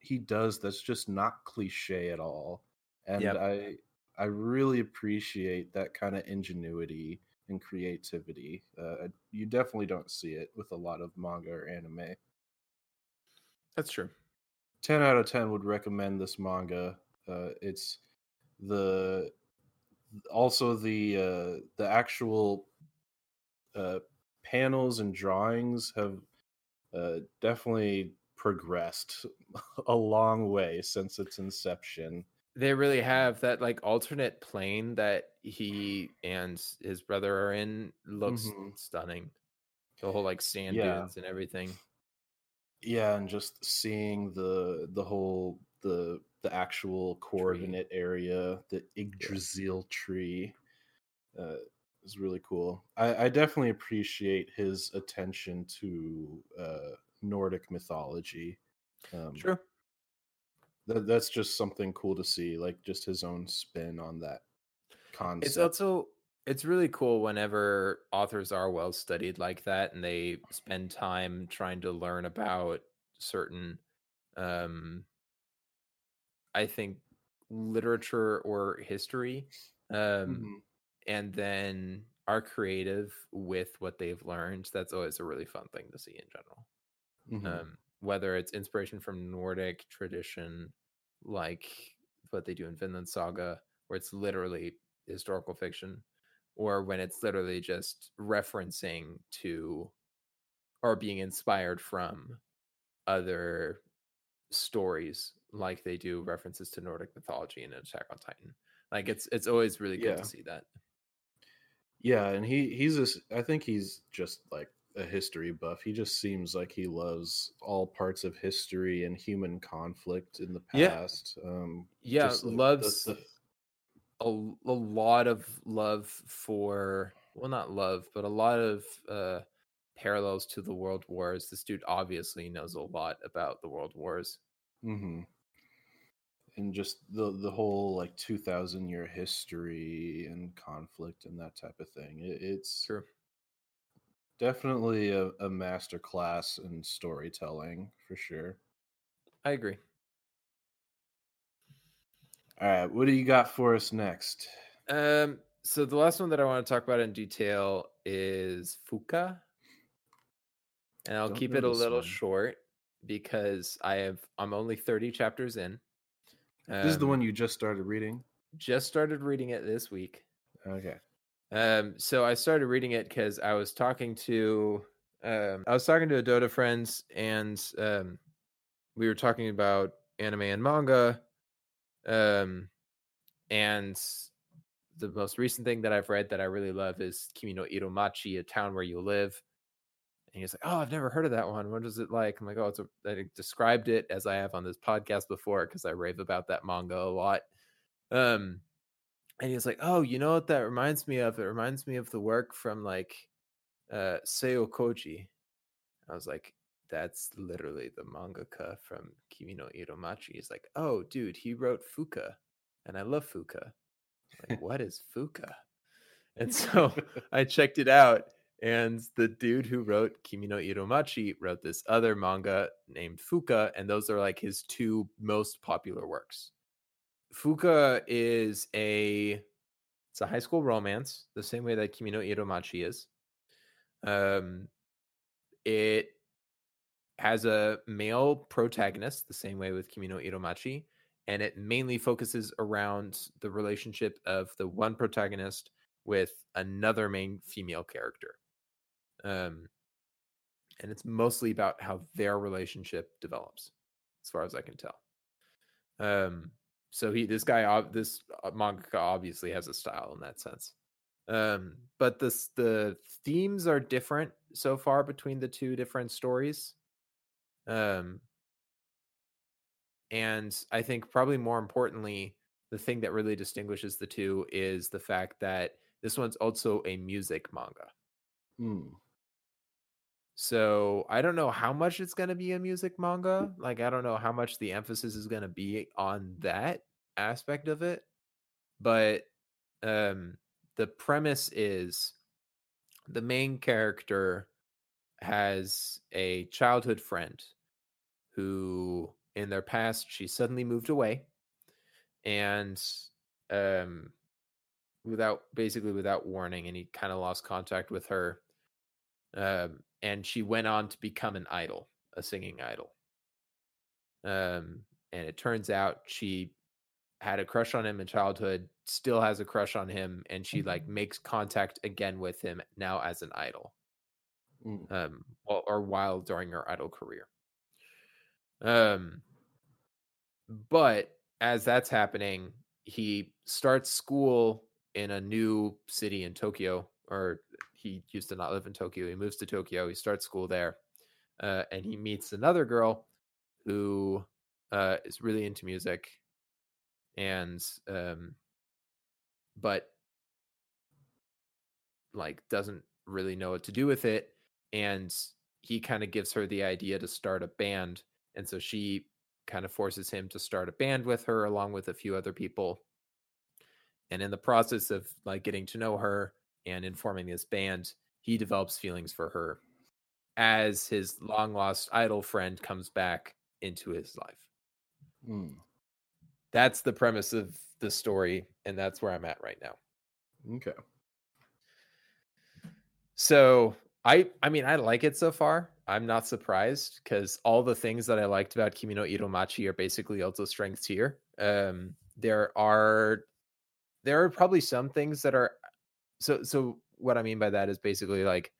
he does that's just not cliche at all, and Yep. I I really appreciate that kind of ingenuity and creativity. Uh, you definitely don't see it with a lot of manga or anime. That's true. 10 out of 10 would recommend this manga uh it's the also the uh the actual uh panels and drawings have uh definitely progressed a long way since its inception They really have that like alternate plane that he and his brother are in looks Mhm. stunning. The whole like sand Yeah. dunes and everything. yeah and just seeing the the whole the the actual coordinate area the yggdrasil tree uh is really cool i i definitely appreciate his attention to uh nordic mythology um True. that, that's just something cool to see like just his own spin on that concept It's also it's really cool whenever authors are well studied like that and they spend time trying to learn about certain um i think literature or history um Mhm. And then are creative with what they've learned that's always a really fun thing to see in general Mhm. um, whether it's inspiration from Nordic tradition, like what they do in Vinland Saga, where it's literally historical fiction, or when it's literally just referencing to or being inspired from other stories, like they do references to Nordic mythology in Attack on Titan. Like it's it's always really good Yeah. to see that. Yeah, and he he's just I think he's just like a history buff. He just seems like he loves all parts of history and human conflict in the Yeah. past. Um Yeah, just, like, the- loves the- a, a lot of love for well not love but a lot of uh parallels to the world wars this dude obviously knows a lot about the world wars Mhm. And just the the whole like two thousand year history and conflict and that type of thing. It, it's true definitely a, a master class in storytelling for sure. i agree All right, what do you got for us next? um so the last one that i want to talk about in detail is fuka and i'll Don't keep it a little one. short because i have i'm only 30 chapters in this is the Um, one you just started reading. just started reading it this week Okay. Um, so I started reading it because I was talking to um I was talking to a Dota friends and um we were talking about anime and manga. Um and the most recent thing that I've read that I really love is Kimi no Iru Machi, a town where you live. And he's like, Oh, I've never heard of that one. What is it like? I'm like, Oh, it's a I described it as I have on this podcast before because I rave about that manga a lot. Um and he's like, "Oh, you know what that reminds me of? It reminds me of the work from like uh Seo Koji." I was like, "That's literally the mangaka from Kimi no Iru Machi." He's like, "Oh, dude, he wrote Fuka, and I love Fuka." Like, what is Fuka? And so I checked it out, and the dude who wrote Kimi no Iru Machi wrote this other manga named Fuka, and those are like his two most popular works. Fuka is a it's a high school romance, the same way that Kimi no Iru Machi is. Um, it has a male protagonist, the same way with Kimi no Iromachi, and it mainly focuses around the relationship of the one protagonist with another main female character. Um, and it's mostly about how their relationship develops, as far as I can tell. Um, so he, this guy, this uh, mangaka obviously has a style in that sense. Um, but this the themes are different so far between the two different stories. Um, and I think probably more importantly, the thing that really distinguishes the two is the fact that this one's also a music manga. Hmm. So I don't know how much it's going to be a music manga. Like I don't know how much the emphasis is going to be on that aspect of it. But um the premise is the main character has a childhood friend who in their past she suddenly moved away and um without basically without warning and he kind of lost contact with her um and she went on to become an idol a singing idol. Um and it turns out she had a crush on him in childhood still has a crush on him and she like makes contact again with him now as an idol. Mm. um or, or while during her idol career. Um but as that's happening he starts school in a new city in tokyo or he used to not live in tokyo. He moves to tokyo. He starts school there uh, and he meets another girl who uh, is really into music and um but like doesn't really know what to do with it and he kind of gives her the idea to start a band and so she kind of forces him to start a band with her along with a few other people. And in the process of like getting to know her and informing this band, he develops feelings for her as his long lost idol friend comes back into his life. Hmm. That's the premise of the story, and that's where I'm at right now. Okay. So I I mean I like it so far. I'm not surprised because all the things that I liked about Kimi no Iru Machi are basically also strengths here. Um, there are there are probably some things that are so so what I mean by that is basically like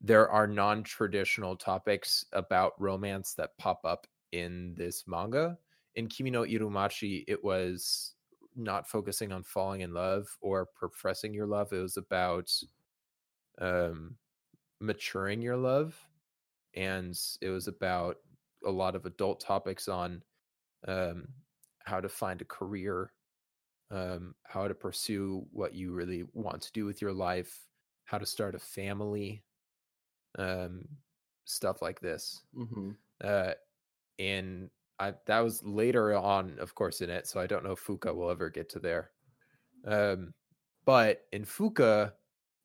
there are non-traditional topics about romance that pop up in this manga. In Kimi no Iru Machi, it was not focusing on falling in love or professing your love. It was about um maturing your love and it was about a lot of adult topics on um how to find a career um how to pursue what you really want to do with your life how to start a family um stuff like this Mm-hmm. uh and I that was later on of course in it so I don't know if Fuka will ever get to there um but in Fuka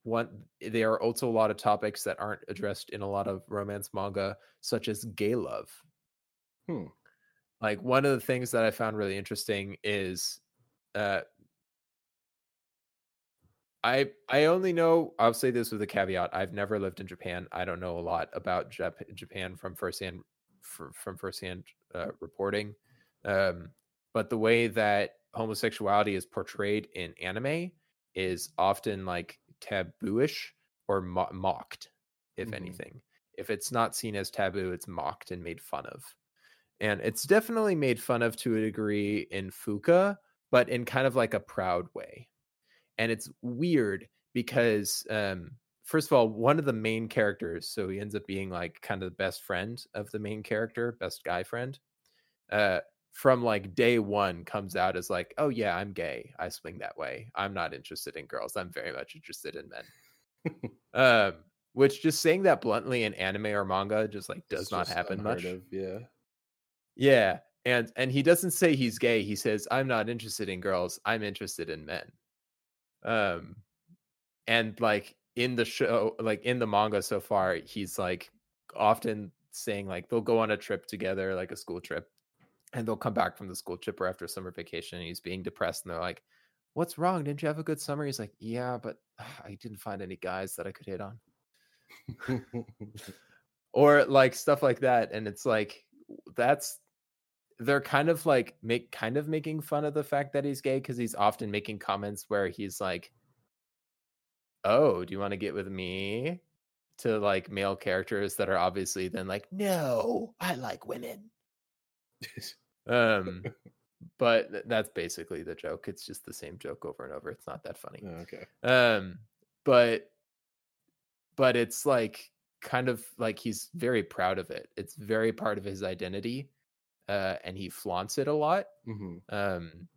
one there are also a lot of topics that aren't addressed in a lot of romance manga such as gay love Hmm. like one of the things that I found really interesting is uh I I only know I'll say this with a caveat. I've never lived in Japan. I don't know a lot about Jap- Japan from firsthand fr- from firsthand uh, reporting. Um, but the way that homosexuality is portrayed in anime is often like tabooish or mo- mocked, if Mhm. anything. If it's not seen as taboo, it's mocked and made fun of. And it's definitely made fun of to a degree in Fuka, but in kind of like a proud way. And it's weird because um first of all one of the main characters so he ends up being like kind of the best friend of the main character best guy friend uh from like day one comes out as like oh yeah i'm gay. I swing that way. I'm not interested in girls. I'm very much interested in men. Um which just saying that bluntly in anime or manga just like does It's not just happen much. of, yeah. yeah and and he doesn't say he's gay he says i'm not interested in girls i'm interested in men. Um and like in the show like in the manga so far he's like often saying like they'll go on a trip together like a school trip and they'll come back from the school trip or after summer vacation and he's being depressed and they're like what's wrong? Didn't you have a good summer? He's like yeah but i didn't find any guys that i could hit on. Or like stuff like that and it's like that's they're kind of like make kind of making fun of the fact that he's gay because he's often making comments where he's like oh do you want to get with me to like male characters that are obviously then like no i like women um but th- that's basically the joke it's just the same joke over and over it's not that funny Oh, okay. um but but it's like kind of like he's very proud of it it's very part of his identity uh and he flaunts it a lot hmm um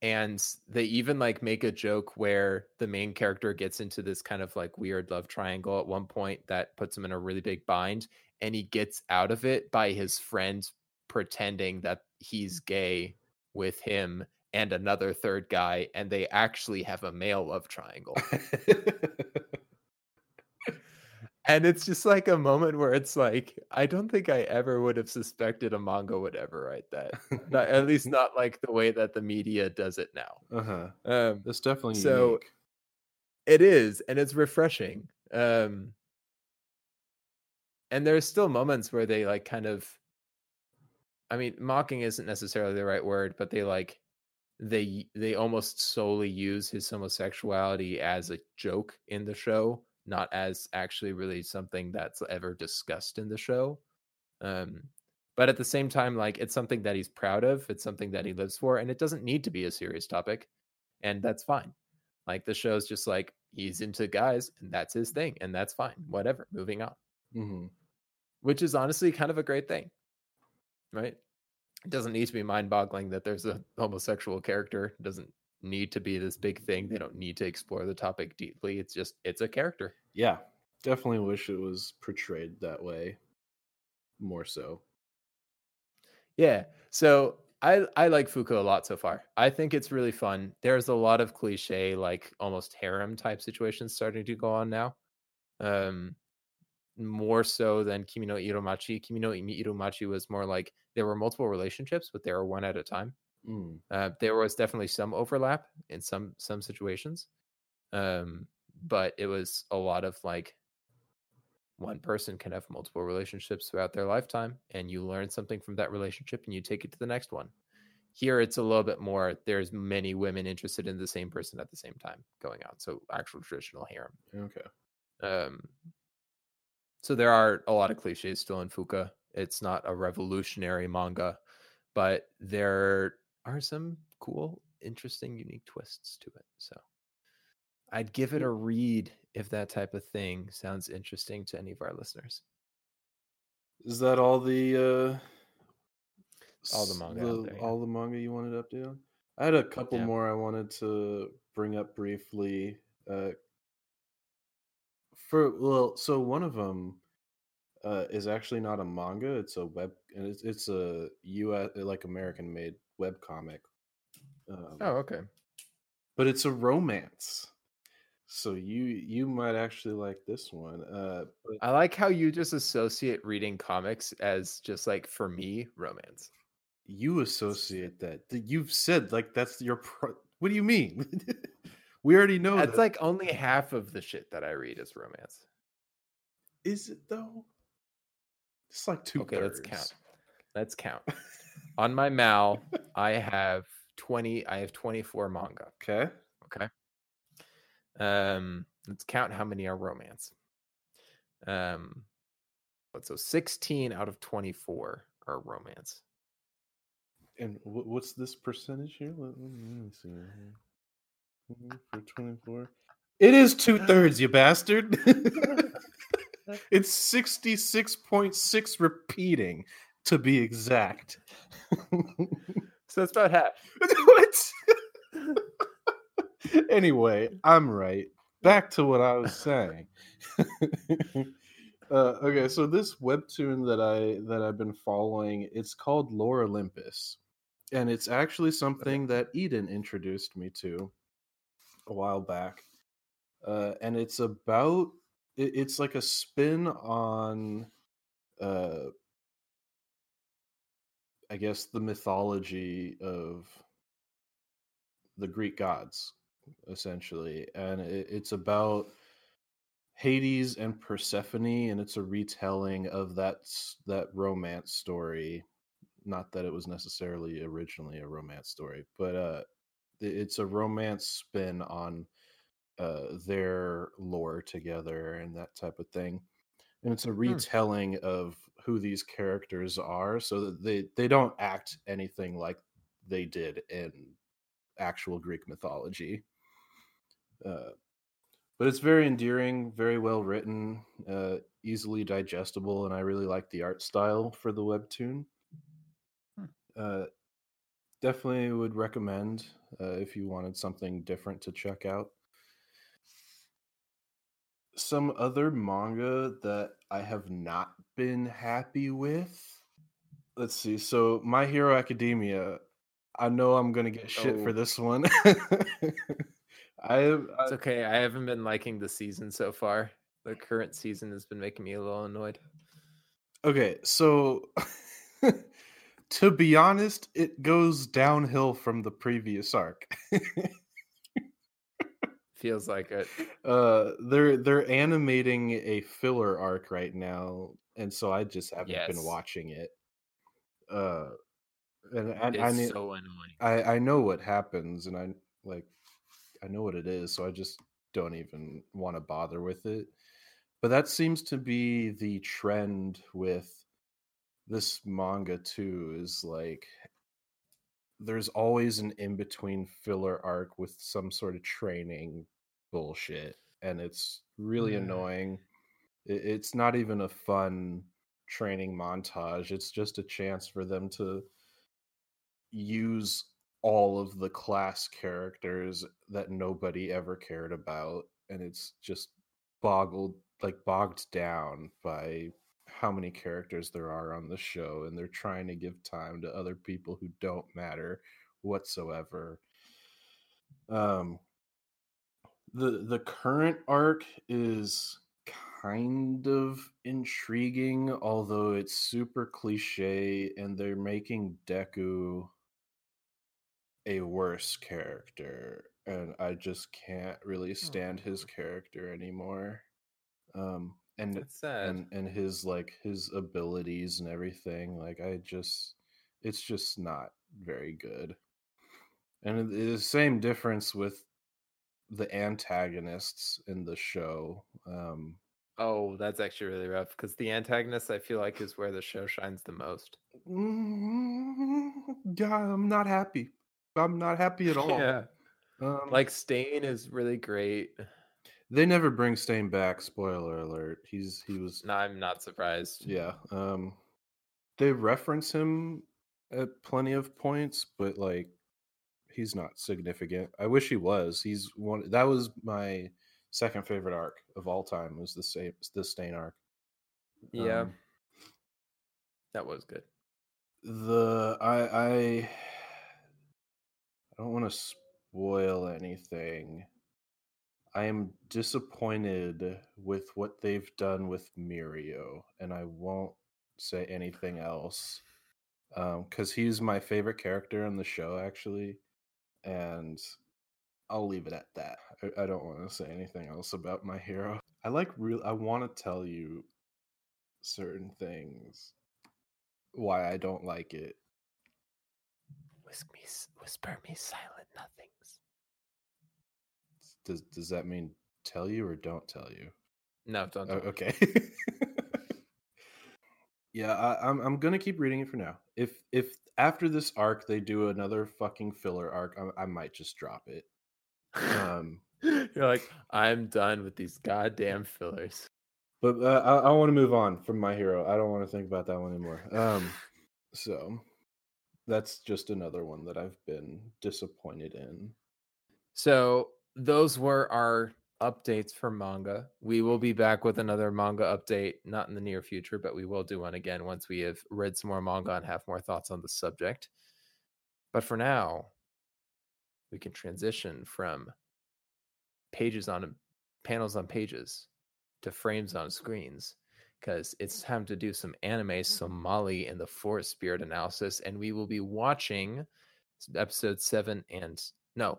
and they even like make a joke where the main character gets into this kind of like weird love triangle at one point that puts him in a really big bind and he gets out of it by his friend pretending that he's gay with him and another third guy and they actually have a male love triangle and it's just like a moment where it's like i don't think i ever would have suspected a manga would ever write that not, at least not like the way that the media does it now uh-huh. um That's definitely So- unique. it is and it's refreshing um and there's still moments where they like kind of i mean mocking isn't necessarily the right word but they like they they almost solely use his homosexuality as a joke in the show not as actually really something that's ever discussed in the show um but at the same time like it's something that he's proud of it's something that he lives for and it doesn't need to be a serious topic and that's fine. Like the show's just like he's into guys and that's his thing and that's fine whatever moving on. Hmm which is honestly kind of a great thing right? It doesn't need to be mind-boggling that there's a homosexual character it doesn't need to be this big thing they don't need to explore the topic deeply it's just it's a character Yeah, definitely wish it was portrayed that way more so. yeah so I I like Fuka a lot so far. I think it's really fun. There's a lot of cliche, like almost harem type situations starting to go on now. Um, more so than Kimi no Iru Machi. Kimi no Iru Machi was more like there were multiple relationships, but they were one at a time. Mm. Uh, there was definitely some overlap in some some situations, um, but it was a lot of like one person can have multiple relationships throughout their lifetime, and you learn something from that relationship, and you take it to the next one. Here, it's a little bit more. There's many women interested in the same person at the same time going on. So actual traditional harem. Okay. Um, so there are a lot of cliches still in Fuka. It's not a revolutionary manga, but there are some cool, interesting, unique twists to it. So I'd give it a read if that type of thing sounds interesting to any of our listeners. Is that all the uh All the manga out there, yeah. all the manga you wanted to update on? I had a couple Yeah. more I wanted to bring up briefly. Uh for well, so one of them uh is actually not a manga, it's a web and it's it's a US like American made web comic. Um, Oh, okay. but it's a romance. So you you might actually like this one. Uh but I like how you just associate reading comics as just like for me romance. you associate that. Th- You've said like that's your pro- what do you mean? we already know That's that. like only half of the shit that I read is romance. is it though? It's like two Okay, let's count. Let's count. On my Mal, I have 20 I have 24 manga. Okay. Okay. Um, let's count how many are romance. Um, but so 16 out of 24 are romance. And wh- what's this percentage here? Let, me see. here. Mhm, For 24. It is two thirds, you bastard. it's 66.6 repeating to be exact. So it's about half. what? anyway, I'm right. Back to what I was saying. uh, okay, so this webtoon that I that I've been following, it's called Lore Olympus, and it's actually something that Eden introduced me to a while back. Uh, and it's about it, it's like a spin on uh I guess the mythology of the Greek gods, essentially, and it, it's about Hades and Persephone, and it's a retelling of that that romance story. Not that it was necessarily originally a romance story, but uh, it's a romance spin on uh, their lore together and that type of thing. And it's a retelling of who these characters are, so that they they don't act anything like they did in actual Greek mythology. Uh, but it's very endearing, very well written, uh, easily digestible, and I really like the art style for the webtoon. Hmm. Uh, definitely would recommend uh, if you wanted something different to check out. Some other manga that I have not been happy with. Let's see. So, My Hero Academia. I know I'm gonna get shit for Oh. this one. I. I- It's okay. I haven't been liking the season so far. The current season has been making me a little annoyed. Okay, so to be honest, it goes downhill from the previous arc. Feels like it. uh they're they're animating a filler arc right now, and so I just haven't been watching it. Uh and I, It's I mean so annoying. I I know what happens and I like I know what it is, so I just don't even want to bother with it. But that seems to be the trend with this manga too is like there's always an in between filler arc with some sort of training bullshit and it's really Yeah. annoying. It, it's not even a fun training montage. It's just a chance for them to use all of the class characters that nobody ever cared about and it's just boggled like bogged down by how many characters there are on the show and they're trying to give time to other people who don't matter whatsoever. Um the the current arc is kind of intriguing although it's super cliche and they're making deku a worse character and i just can't really stand his character anymore. Um and sad. and and his like his abilities and everything like i just it's just not very good and the same difference with the antagonists in the show um oh, that's actually really rough because the antagonist I feel like is where the show shines the most. mm, yeah i'm not happy i'm not happy at all Yeah. um, Like Stain is really great. They never bring stain back spoiler alert he's he was No, I'm not surprised. Yeah. Um they reference him at plenty of points, but like he's not significant. I wish he was. He's one that was my second favorite arc of all time was the same the stain arc. Yeah. Um, that was good. the I I I don't want to spoil anything. I am disappointed with what they've done with Mirio, and I won't say anything else um, because he's my favorite character on the show, actually, and I'll leave it at that. I, I don't want to say anything else about my hero. I like real. I want to tell you certain things why I don't like it. Whisk me, whisper me silent nothings. Does does that mean tell you or don't tell you? No, don't. Oh, okay. yeah, I, I'm I'm gonna keep reading it for now. If if after this arc they do another fucking filler arc, I, I might just drop it. Um, You're like, I'm done with these goddamn fillers. but uh, I, I want to move on from my hero. I don't want to think about that one anymore. Um, so that's just another one that I've been disappointed in. So those were our updates for manga. We will be back with another manga update, not in the near future, but we will do one again once we have read some more manga and have more thoughts on the subject. But for now, we can transition from pages on panels on pages to frames on screens because it's time to do some anime Somali and the Forest Spirit analysis, and we will be watching episode seven and no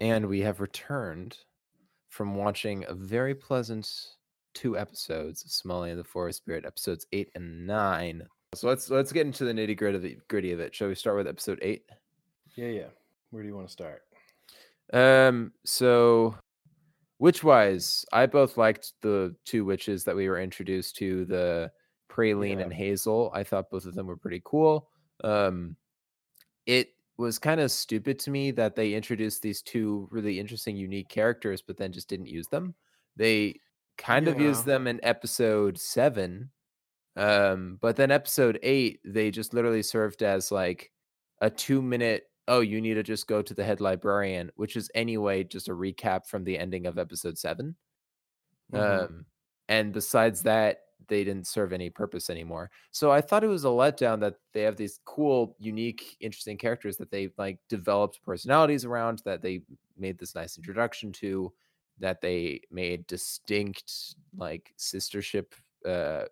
And we have returned from watching a very pleasant two episodes of Somali and the Forest Spirit, episodes eight and nine. So let's let's get into the nitty gritty of it, gritty of it. Shall we start with episode eight? Yeah, yeah. Where do you want to start? Um, so witch-wise, I both liked the two witches that we were introduced to, the Praline Yeah. and Hazel. I thought both of them were pretty cool. Um, it was kind of stupid to me that they introduced these two really interesting, unique characters, but then just didn't use them. They kind of used them in episode seven, um, but then episode eight, they just literally served as like a two minute oh you need to just go to the head librarian which is anyway just a recap from the ending of episode 7 Mhm. um and besides that they didn't serve any purpose anymore so i thought it was a letdown that they have these cool unique interesting characters that they like developed personalities around that they made this nice introduction to that they made distinct like sistership uh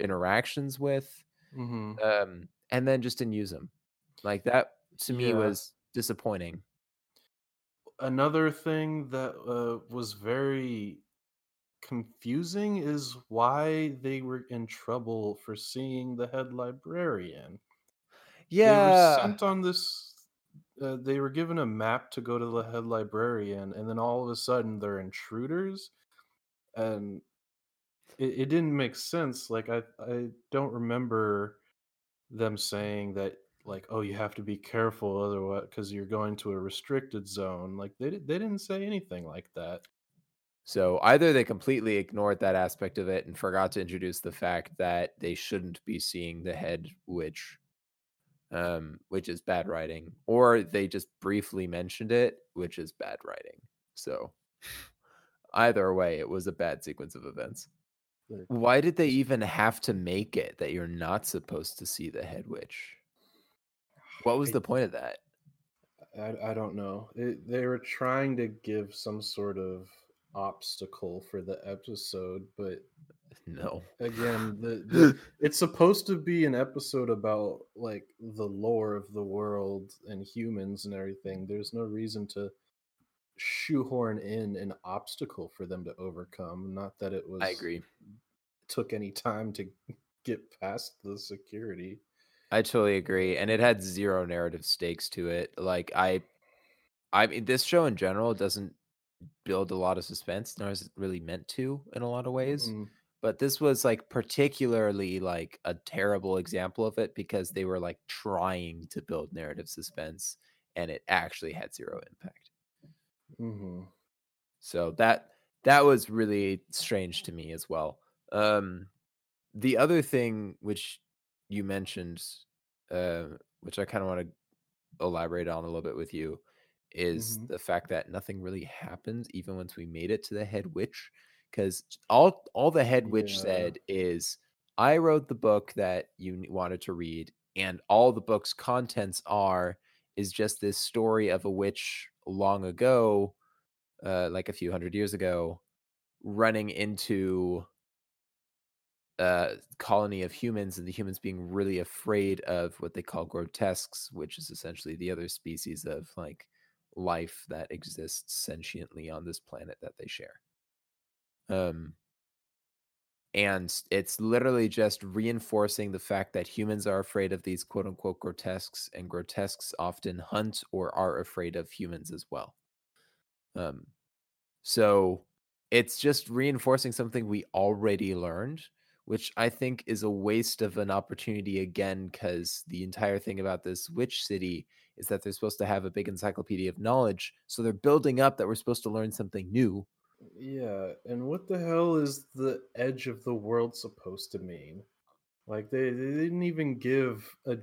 interactions with Mhm. um, and then just didn't use them. Like that to me Yeah. was disappointing. another thing that uh, was very confusing is why they were in trouble for seeing the head librarian. They were Yeah, sent on this uh, they were given a map to go to the head librarian, and then all of a sudden they're intruders, and it, it didn't make sense. Like I I don't remember them saying that like oh you have to be careful otherwise because you're going to a restricted zone. Like they they didn't say anything like that. So either they completely ignored that aspect of it and forgot to introduce the fact that they shouldn't be seeing the head witch, um, which is bad writing, or they just briefly mentioned it, which is bad writing. So either way, it was a bad sequence of events. Why did they even have to make it that you're not supposed to see the head witch? What was the point of that? I, I don't know. It, they were trying to give some sort of obstacle for the episode, but No. again, the, the it's supposed to be an episode about like the lore of the world and humans and everything. There's no reason to shoehorn in an obstacle for them to overcome. Not that it was I agree. took any time to get past the security. I totally agree, and it had zero narrative stakes to it. Like I, I mean, this show in general doesn't build a lot of suspense, nor is it really meant to in a lot of ways. Mm, But this was like particularly like a terrible example of it because they were like trying to build narrative suspense, and it actually had zero impact. mhm. So that that was really strange to me as well. Um, the other thing which you mentioned, uh, which I kind of want to elaborate on a little bit with you, is Mhm. the fact that nothing really happens even once we made it to the head witch, because all all the head witch Yeah. said is, "I wrote the book that you wanted to read, and all the book's contents are is just this story of a witch long ago." uh, like a few hundred years ago, running into a colony of humans, and the humans being really afraid of what they call grotesques, which is essentially the other species of like life that exists sentiently on this planet that they share. Um, and it's literally just reinforcing the fact that humans are afraid of these quote unquote grotesques, and grotesques often hunt or are afraid of humans as well. Um, so it's just reinforcing something we already learned, which I think is a waste of an opportunity again, because the entire thing about this witch city is that they're supposed to have a big encyclopedia of knowledge. So they're building up that we're supposed to learn something new. Yeah, and what the hell is the edge of the world supposed to mean? Like they, they didn't even give a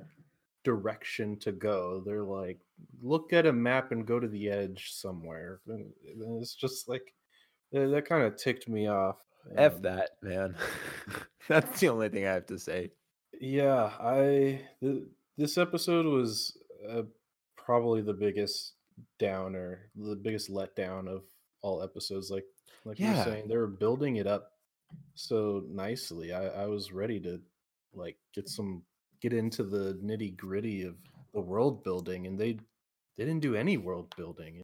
direction to go. They're like, look at a map and go to the edge somewhere. And and it's just like that, that kind of ticked me off. F Um, that, man. That's the only thing I have to say. Yeah, I th- this episode was uh, probably the biggest downer, the biggest letdown of all episodes. Like like you were saying, they were building it up so nicely. I, I was ready to like get some get into the nitty gritty of the world building, and they they didn't do any world building.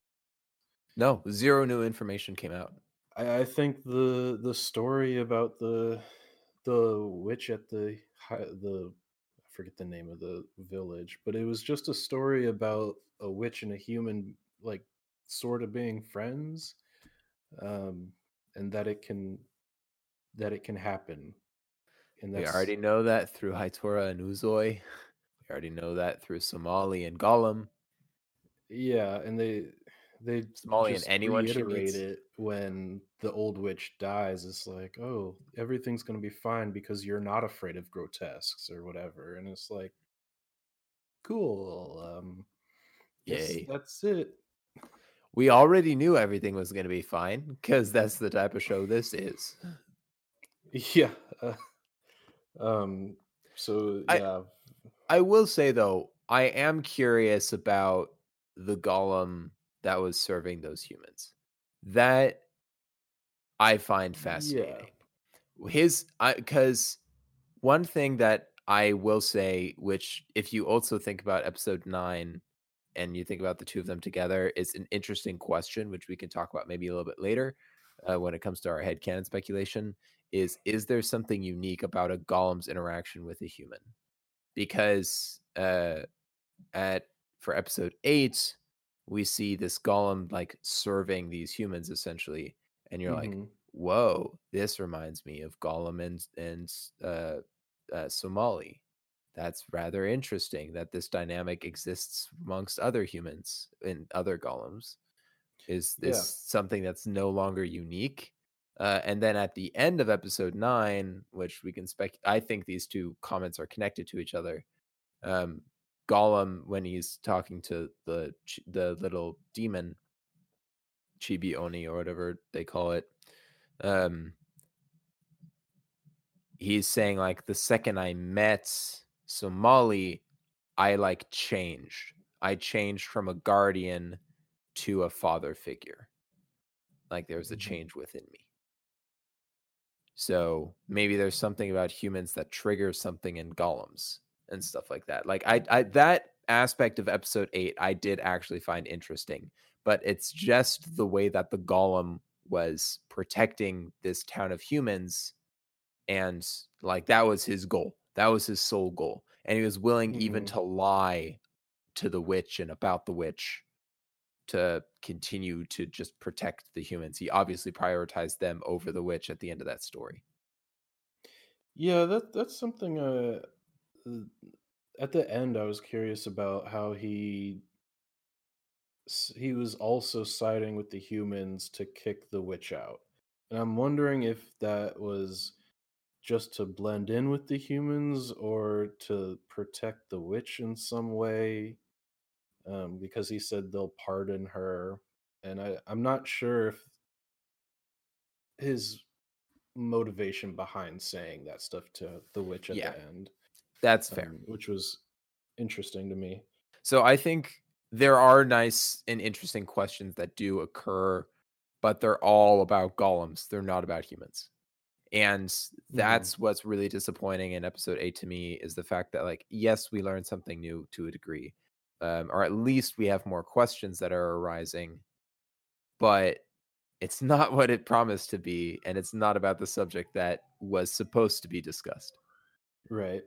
No, zero new information came out. I, I think the the story about the the witch at the the forget the name of the village, but it was just a story about a witch and a human like sort of being friends, um, and that it can that it can happen. And We already know that through Haitora and Uzoi. We already know that through Somali and Golem. yeah, and they they Somali and anyone reiterate it when the old witch dies. It's like, oh, everything's gonna be fine because you're not afraid of grotesques or whatever. And it's like, cool. Um, Yay. that's it. We already knew everything was going to be fine because that's the type of show this is. Yeah. Uh, um. So I- yeah. I will say though, I am curious about the golem that was serving those humans. That I find fascinating. His I because one thing that I will say, which if you also think about episode nine and you think about the two of them together, is an interesting question, which we can talk about maybe a little bit later uh, when it comes to our headcanon speculation. Is is there something unique about a golem's interaction with a human? Because uh, at for episode eight, we see this golem like serving these humans essentially, and you're like, Mhm. whoa, this reminds me of Golem and and uh, uh, Somali. That's rather interesting that this dynamic exists amongst other humans and other golems. Is this Yeah. something that's no longer unique? Uh, and then at the end of episode nine, which we can spec, I think these two comments are connected to each other. Um, Golem, when he's talking to the the little demon, Chibi Oni or whatever they call it, um, he's saying like the second I met Somali, I like changed. I changed from a guardian to a father figure. Like there was a Mhm. change within me. So maybe there's something about humans that triggers something in golems and stuff like that. Like I, I that aspect of episode eight, I did actually find interesting, but it's just the way that the golem was protecting this town of humans, and like that was his goal. That was his sole goal, and he was willing even Mhm. to lie to the witch and about the witch to continue to just protect the humans. He obviously prioritized them over the witch at the end of that story. Yeah, that that's something. Uh, at the end, I was curious about how he he was also siding with the humans to kick the witch out, and I'm wondering if that was just to blend in with the humans or to protect the witch in some way. Um, because he said they'll pardon her, and I I'm not sure if his motivation behind saying that stuff to the witch at Yeah. the end, That's fair. um, which was interesting to me. So I think there are nice and interesting questions that do occur, but they're all about golems. They're not about humans. And that's what's really disappointing in episode eight to me is the fact that, like, yes, we learned something new to a degree, um, or at least we have more questions that are arising, but it's not what it promised to be, and it's not about the subject that was supposed to be discussed. Right.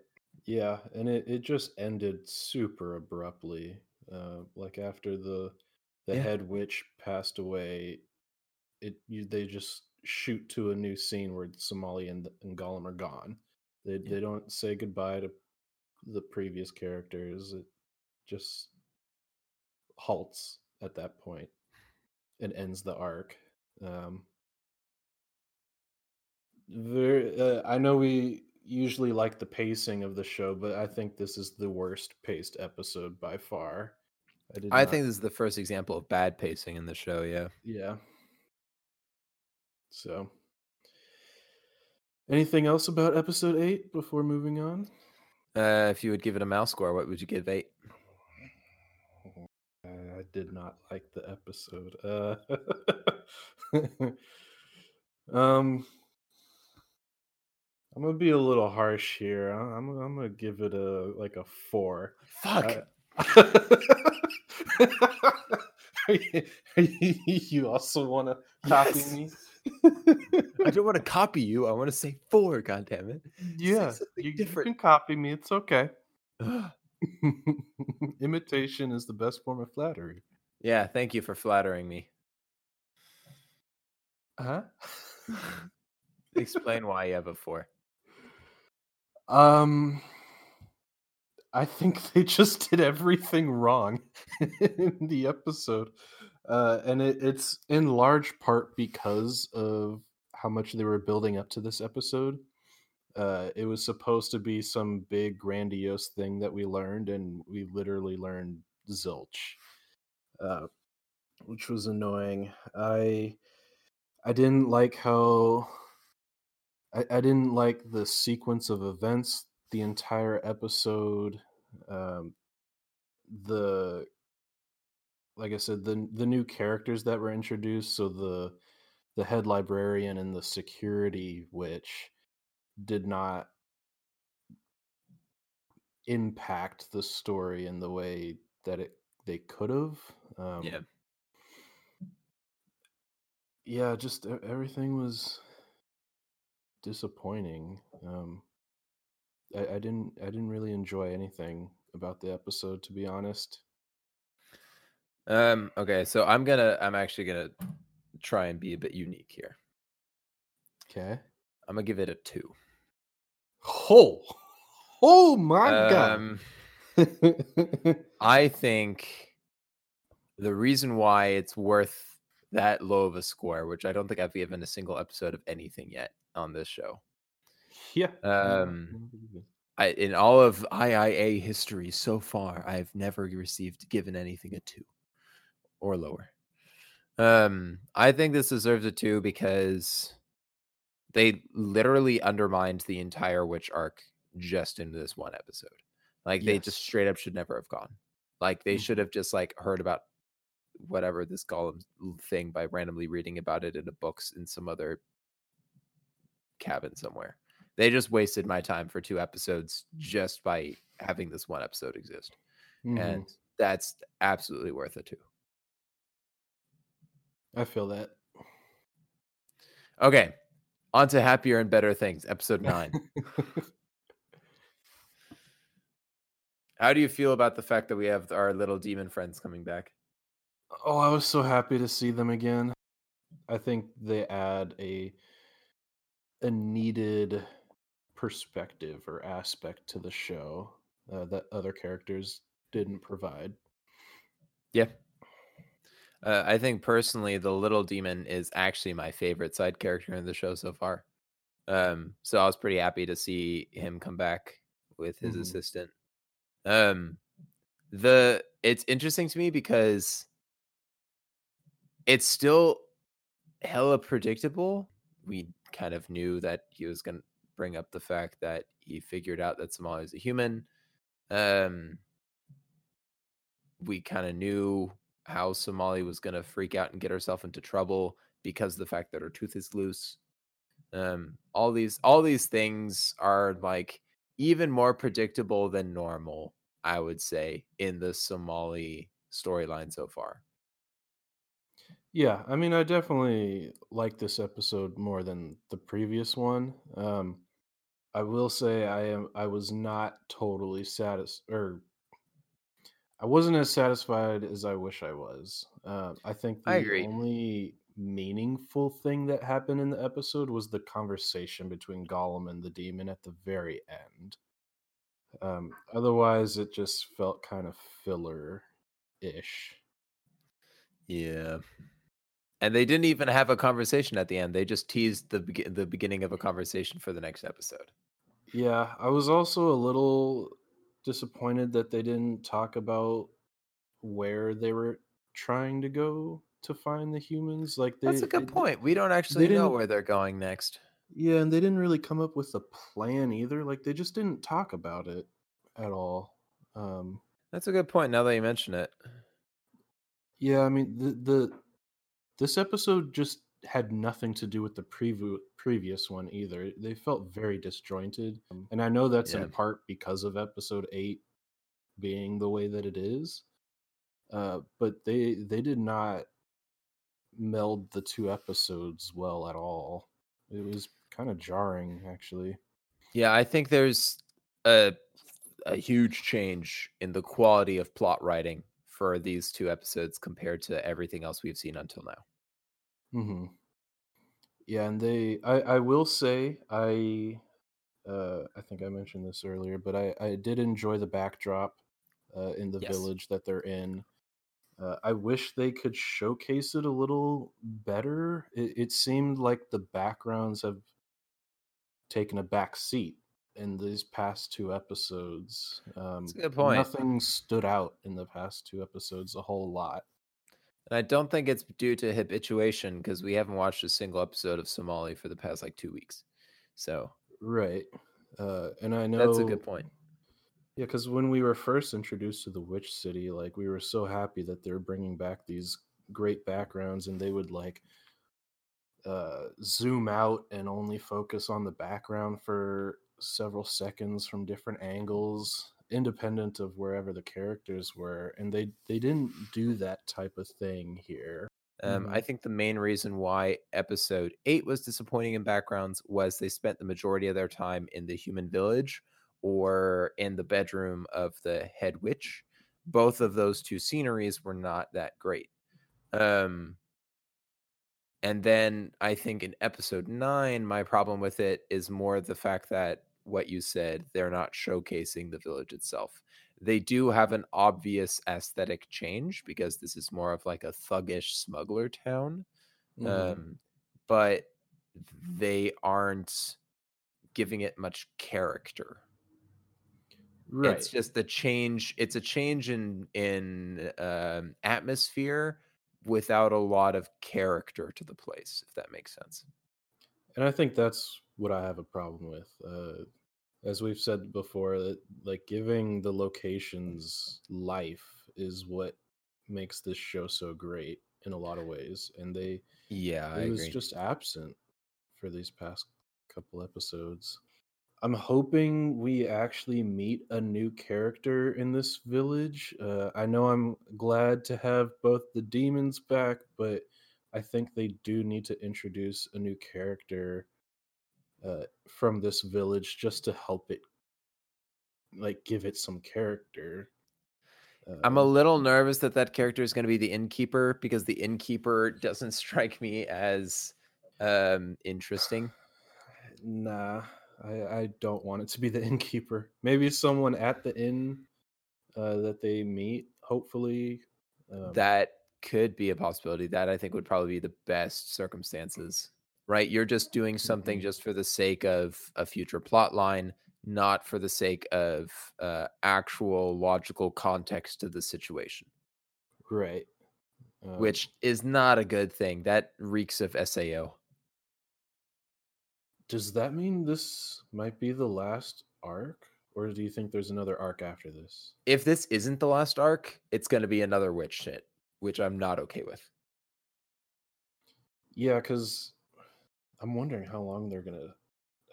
Yeah, and it, it just ended super abruptly. Uh, like after the the Yeah. head witch passed away, it you, they just shoot to a new scene where Somali and, and Golem are gone. They Yeah. they don't say goodbye to the previous characters. It just halts at that point and ends the arc. Um, very, uh, I know we usually like the pacing of the show, but I think this is the worst paced episode by far. I did. I think this is the first example of bad pacing in the show. Yeah. yeah. So, anything else about episode eight before moving on? Uh, if you would give it a mouse score, what would you give eight? I did not like the episode. Uh, um, I'm gonna be a little harsh here. I'm I'm gonna give it a like a four. Fuck. Uh, you also want to copy Yes. me? I don't want to copy you. I want to say four. God damn it. yeah, you, you can copy me. It's okay. Imitation is the best form of flattery. Yeah, thank you for flattering me. Huh? Explain why you have a four. Um, I think they just did everything wrong in the episode, uh, and it, it's in large part because of how much they were building up to this episode. Uh, it was supposed to be some big grandiose thing that we learned, and we literally learned zilch, uh, which was annoying. I I didn't like how I, I didn't like the sequence of events the entire episode. Um, the like I said, the the new characters that were introduced, so the the head librarian and the security witch did not impact the story in the way that it they could have. Um, Yeah. yeah, just everything was disappointing. Um, I, I didn't I didn't really enjoy anything about the episode, to be honest. Um. Okay. So I'm gonna. I'm actually gonna try and be a bit unique here. Okay. I'm gonna give it a two. Oh, oh my Um. I think the reason why it's worth that low of a score, which I don't think I've given a single episode of anything yet on this show. yeah. Um, I, in all of IIA history so far, I've never received given anything a two or lower. Um, I think this deserves a two because they literally undermined the entire witch arc just in this one episode. Like they just straight up should never have gone. Like they Mhm. should have just like heard about whatever this golem thing by randomly reading about it in the books in some other cabin somewhere. They just wasted my time for two episodes just by having this one episode exist. Mhm. And that's absolutely worth it too. I feel that. Okay. On to happier and better things. Episode nine. How do you feel about the fact that we have our little demon friends coming back? Oh, I was so happy to see them again. I think they add a a needed perspective or aspect to the show uh, that other characters didn't provide. Yeah. Uh, I think personally, the little demon is actually my favorite side character in the show so far. Um, so I was pretty happy to see him come back with his Mhm. assistant. Um, the it's interesting to me because it's still hella predictable. We kind of knew that he was going to bring up the fact that he figured out that Somali is a human. Um, we kind of knew how Somali was going to freak out and get herself into trouble because of the fact that her tooth is loose. Um, all these all these things are like even more predictable than normal, I would say, in the Somali storyline so far. Yeah, I mean, I definitely like this episode more than the previous one. Um, I will say I am I was not totally satisfied, or I wasn't as satisfied as I wish I was. Uh, I think the I agree. only meaningful thing that happened in the episode was the conversation between Golem and the demon at the very end. Um, otherwise, it just felt kind of filler-ish. Yeah. And they didn't even have a conversation at the end. They just teased the the beginning of a conversation for the next episode. Yeah, I was also a little disappointed that they didn't talk about where they were trying to go to find the humans. Like they, That's a good they- point. We don't actually know where they're going next. Yeah, and they didn't really come up with a plan either. Like they just didn't talk about it at all. Um, That's a good point. Now that you mention it, yeah, I mean the the this episode just had nothing to do with the preview previous one either. They felt very disjointed, Um, and I know that's Yeah. in part because of episode eight being the way that it is. Uh, but they they did not meld the two episodes well at all. It was kind of jarring, actually. yeah, I think there's a a huge change in the quality of plot writing for these two episodes compared to everything else we've seen until now. hmm Yeah, and they I I will say I uh I think I mentioned this earlier, but I I did enjoy the backdrop uh in the Yes. village that they're in. Uh, I wish they could showcase it a little better. It, it seemed like the backgrounds have taken a back seat in these past two episodes. Um, a good point. Nothing stood out in the past two episodes a whole lot. And I don't think it's due to habituation because we haven't watched a single episode of Somali for the past like two weeks. So Right. Uh, and I know that's a good point. Yeah, because when we were first introduced to the Witch City, like we were so happy that they're bringing back these great backgrounds, and they would like uh, zoom out and only focus on the background for several seconds from different angles, independent of wherever the characters were, and they they didn't do that type of thing here. Um, I Mhm. think the main reason why episode eight was disappointing in backgrounds was they spent the majority of their time in the human village or in the bedroom of the head witch. both of those two sceneries were not that great. Um, and then I think in episode nine, my problem with it is more the fact that what you said, they're not showcasing the village itself. They do have an obvious aesthetic change because this is more of like a thuggish smuggler town. Mhm. Um, but they aren't giving it much character. right. It's just the change. It's a change in in um, atmosphere without a lot of character to the place, if that makes sense. and I think that's what I have a problem with. Uh, as we've said before, that like giving the locations life is what makes this show so great in a lot of ways, and they Yeah, I it was agree. just absent for these past couple episodes. I'm hoping we actually meet a new character in this village. Uh, I know I'm glad to have both the demons back, but I think they do need to introduce a new character uh, from this village just to help it, like, give it some character. I'm a Um, little nervous that that character is going to be the innkeeper because the innkeeper doesn't strike me as um interesting. Nah, I, I don't want it to be the innkeeper. Maybe someone at the inn uh, that they meet. Hopefully, um, that could be a possibility. That I think would probably be the best circumstances. Right? You're just doing something Mhm. just for the sake of a future plot line, not for the sake of uh, actual logical context to the situation, right. Um, which is not a good thing. That reeks of SAO. does that mean this might be the last arc, or do you think there's another arc after this? If this isn't the last arc, it's going to be another witch shit, which I'm not okay with. Yeah, because I'm wondering how long they're gonna.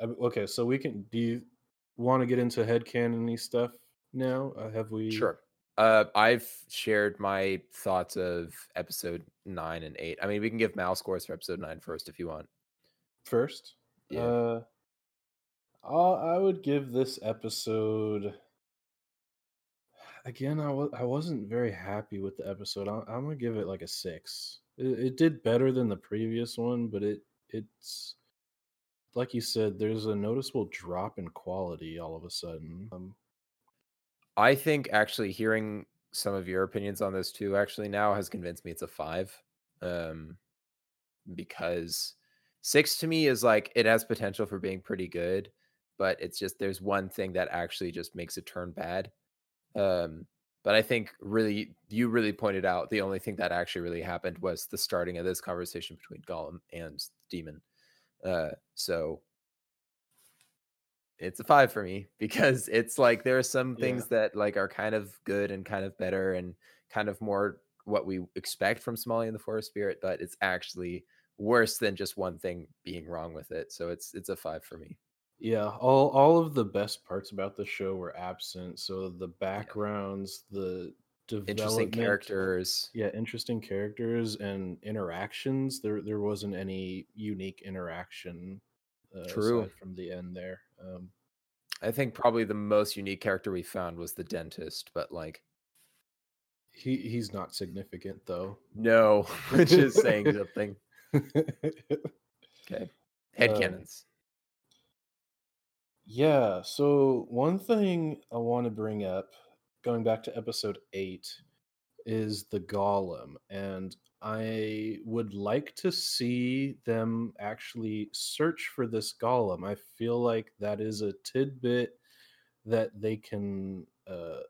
I Okay, so we can. Do you want to get into headcanon stuff now? Uh, have we? Sure. Uh, I've shared my thoughts of episode nine and eight. I mean, we can give Mal scores for episode nine first if you want. first. Yeah. Uh, I'll, would give this episode. Again, I was I wasn't very happy with the episode. I'm, I'm gonna give it like a six. It, it did better than the previous one, but it it's like you said. There's a noticeable drop in quality all of a sudden. Um, I think actually hearing some of your opinions on this too actually now has convinced me it's a five. Um, because six to me is like it has potential for being pretty good, but it's just there's one thing that actually just makes it turn bad. Um, but I think really you really pointed out the only thing that actually really happened was the starting of this conversation between Golem and Demon. Uh, so it's a five for me because it's like there are some Yeah. things that like are kind of good and kind of better and kind of more what we expect from Somali and the Forest Spirit, but it's actually worse than just one thing being wrong with it. So it's it's a five for me. Yeah, all all of the best parts about the show were absent. So the backgrounds, the Interesting characters. yeah, interesting characters and interactions. There there wasn't any unique interaction. Uh, True. from the end there. Um, I think probably the most unique character we found was the dentist, but like he he's not significant though. no, which is saying something. Okay. Head Um, canons. Yeah, so one thing I want to bring up, going back to episode eight, is the golem. And I would like to see them actually search for this golem. I feel like that is a tidbit that they can uh,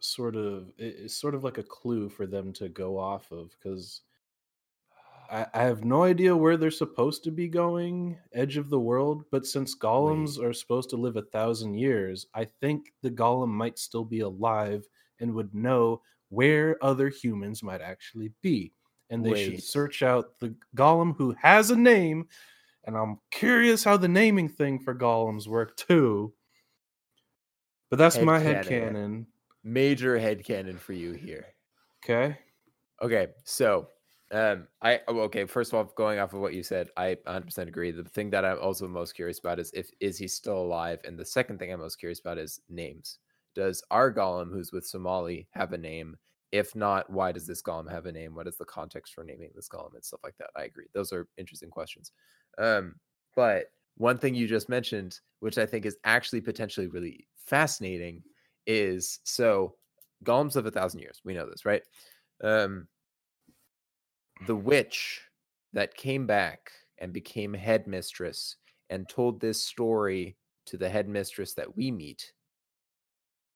sort of, it- it's sort of like a clue for them to go off of because. I, I have no idea where they're supposed to be going, edge of the world, but since golems are supposed to live a thousand years, I think the golem might still be alive and would know where other humans might actually be. And they Wait. should search out the golem who has a name. And I'm curious how the naming thing for golems work too. But that's my head Headcanon. canon. Major head canon for you here. Okay. Okay, so um, I oh, okay. First of all, going off of what you said, I 100% agree. The thing that I'm also most curious about is if is he still alive, and the second thing I'm most curious about is names. does our golem, who's with Somali, have a name? If not, why does this golem have a name? What is the context for naming this golem and stuff like that? I agree. Those are interesting questions. Um, but one thing you just mentioned, which I think is actually potentially really fascinating, is so golems live a thousand years. We know this, right? Um, the witch that came back and became headmistress and told this story to the headmistress that we meet.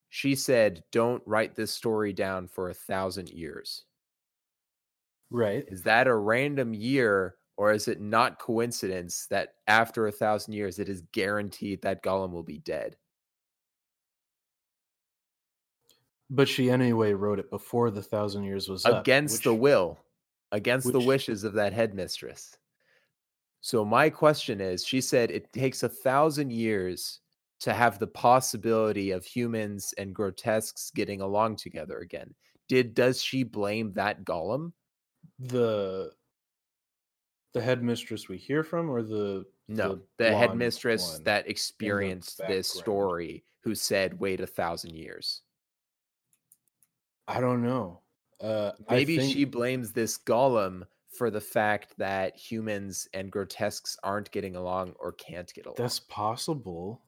She said, Don't write this story down for a thousand years. Right. Is that a random year, or is it not coincidence that after a thousand years it is guaranteed that Golem will be dead? But she anyway wrote it before the thousand years was up, against the will, against the wishes of that headmistress. So my question is, she said it takes a thousand years to have the possibility of humans and grotesques getting along together again. Did does she blame that golem? the the headmistress we hear from, or the No, the, blonde headmistress that experienced this story, who said, "Wait a thousand years." I don't know. Uh, Maybe think- she blames this golem for the fact that humans and grotesques aren't getting along or can't get along. That's possible.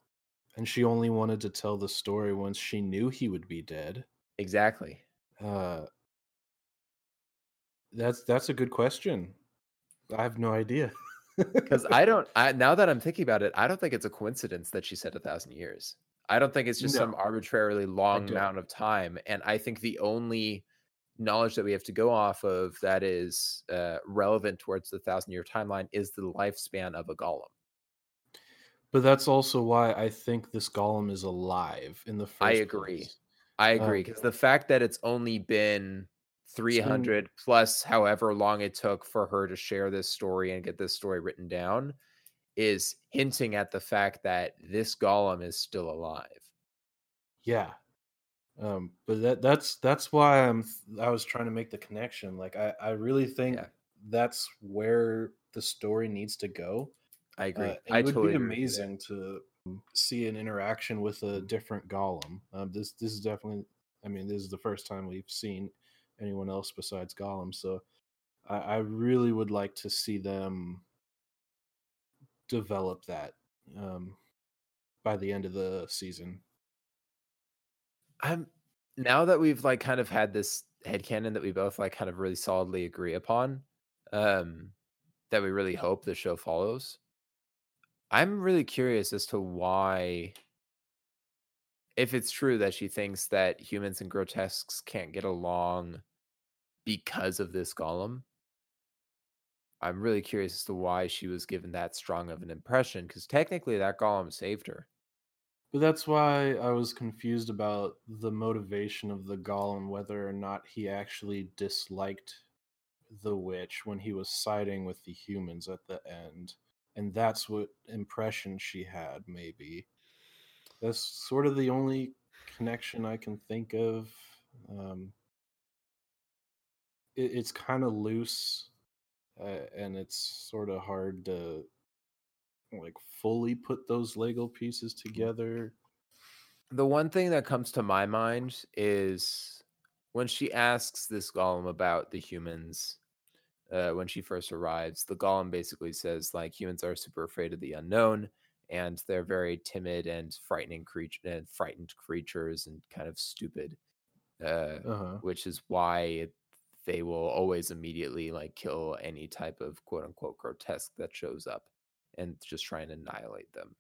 And she only wanted to tell the story once she knew he would be dead. exactly. Uh that's that's a good question. I have no idea. Because I don't. I, now that I'm thinking about it, I don't think it's a coincidence that she said a thousand years. I don't think it's just some arbitrarily long amount of time. And I think the only knowledge that we have to go off of that is uh, relevant towards the thousand year timeline is the lifespan of a golem. but that's also why I think this golem is alive in the first I agree. place. I Uh, agree because the fact that it's only been 300 plus however long it took for her to share this story and get this story written down is hinting at the fact that this golem is still alive. Yeah. Um, but that that's that's why I'm I was trying to make the connection. Like I, I really think Yeah. that's where the story needs to go. I agree. Uh, and I it would totally be agree with you there. amazing to see an interaction with a different golem. Um, this this is definitely. I mean, this is the first time we've seen anyone else besides Golem. So I, I really would like to see them develop that um, by the end of the season. I'm now that we've like kind of had this headcanon that we both like kind of really solidly agree upon, um, that we really hope the show follows. I'm really curious as to why if it's true that she thinks that humans and grotesques can't get along because of this golem. I'm really curious as to why she was given that strong of an impression because technically that golem saved her. But that's why I was confused about the motivation of the golem, whether or not he actually disliked the witch when he was siding with the humans at the end. And that's what impression she had, maybe. That's sort of the only connection I can think of. Um, it, it's kind of loose, uh, and it's sort of hard to like fully put those Lego pieces together. The one thing that comes to my mind is when she asks this golem about the humans uh, when she first arrives, the golem basically says like humans are super afraid of the unknown and they're very timid and frightening creature and frightened creatures and kind of stupid, uh, Uh-huh. which is why it, they will always immediately like kill any type of quote unquote grotesque that shows up and just try and annihilate them.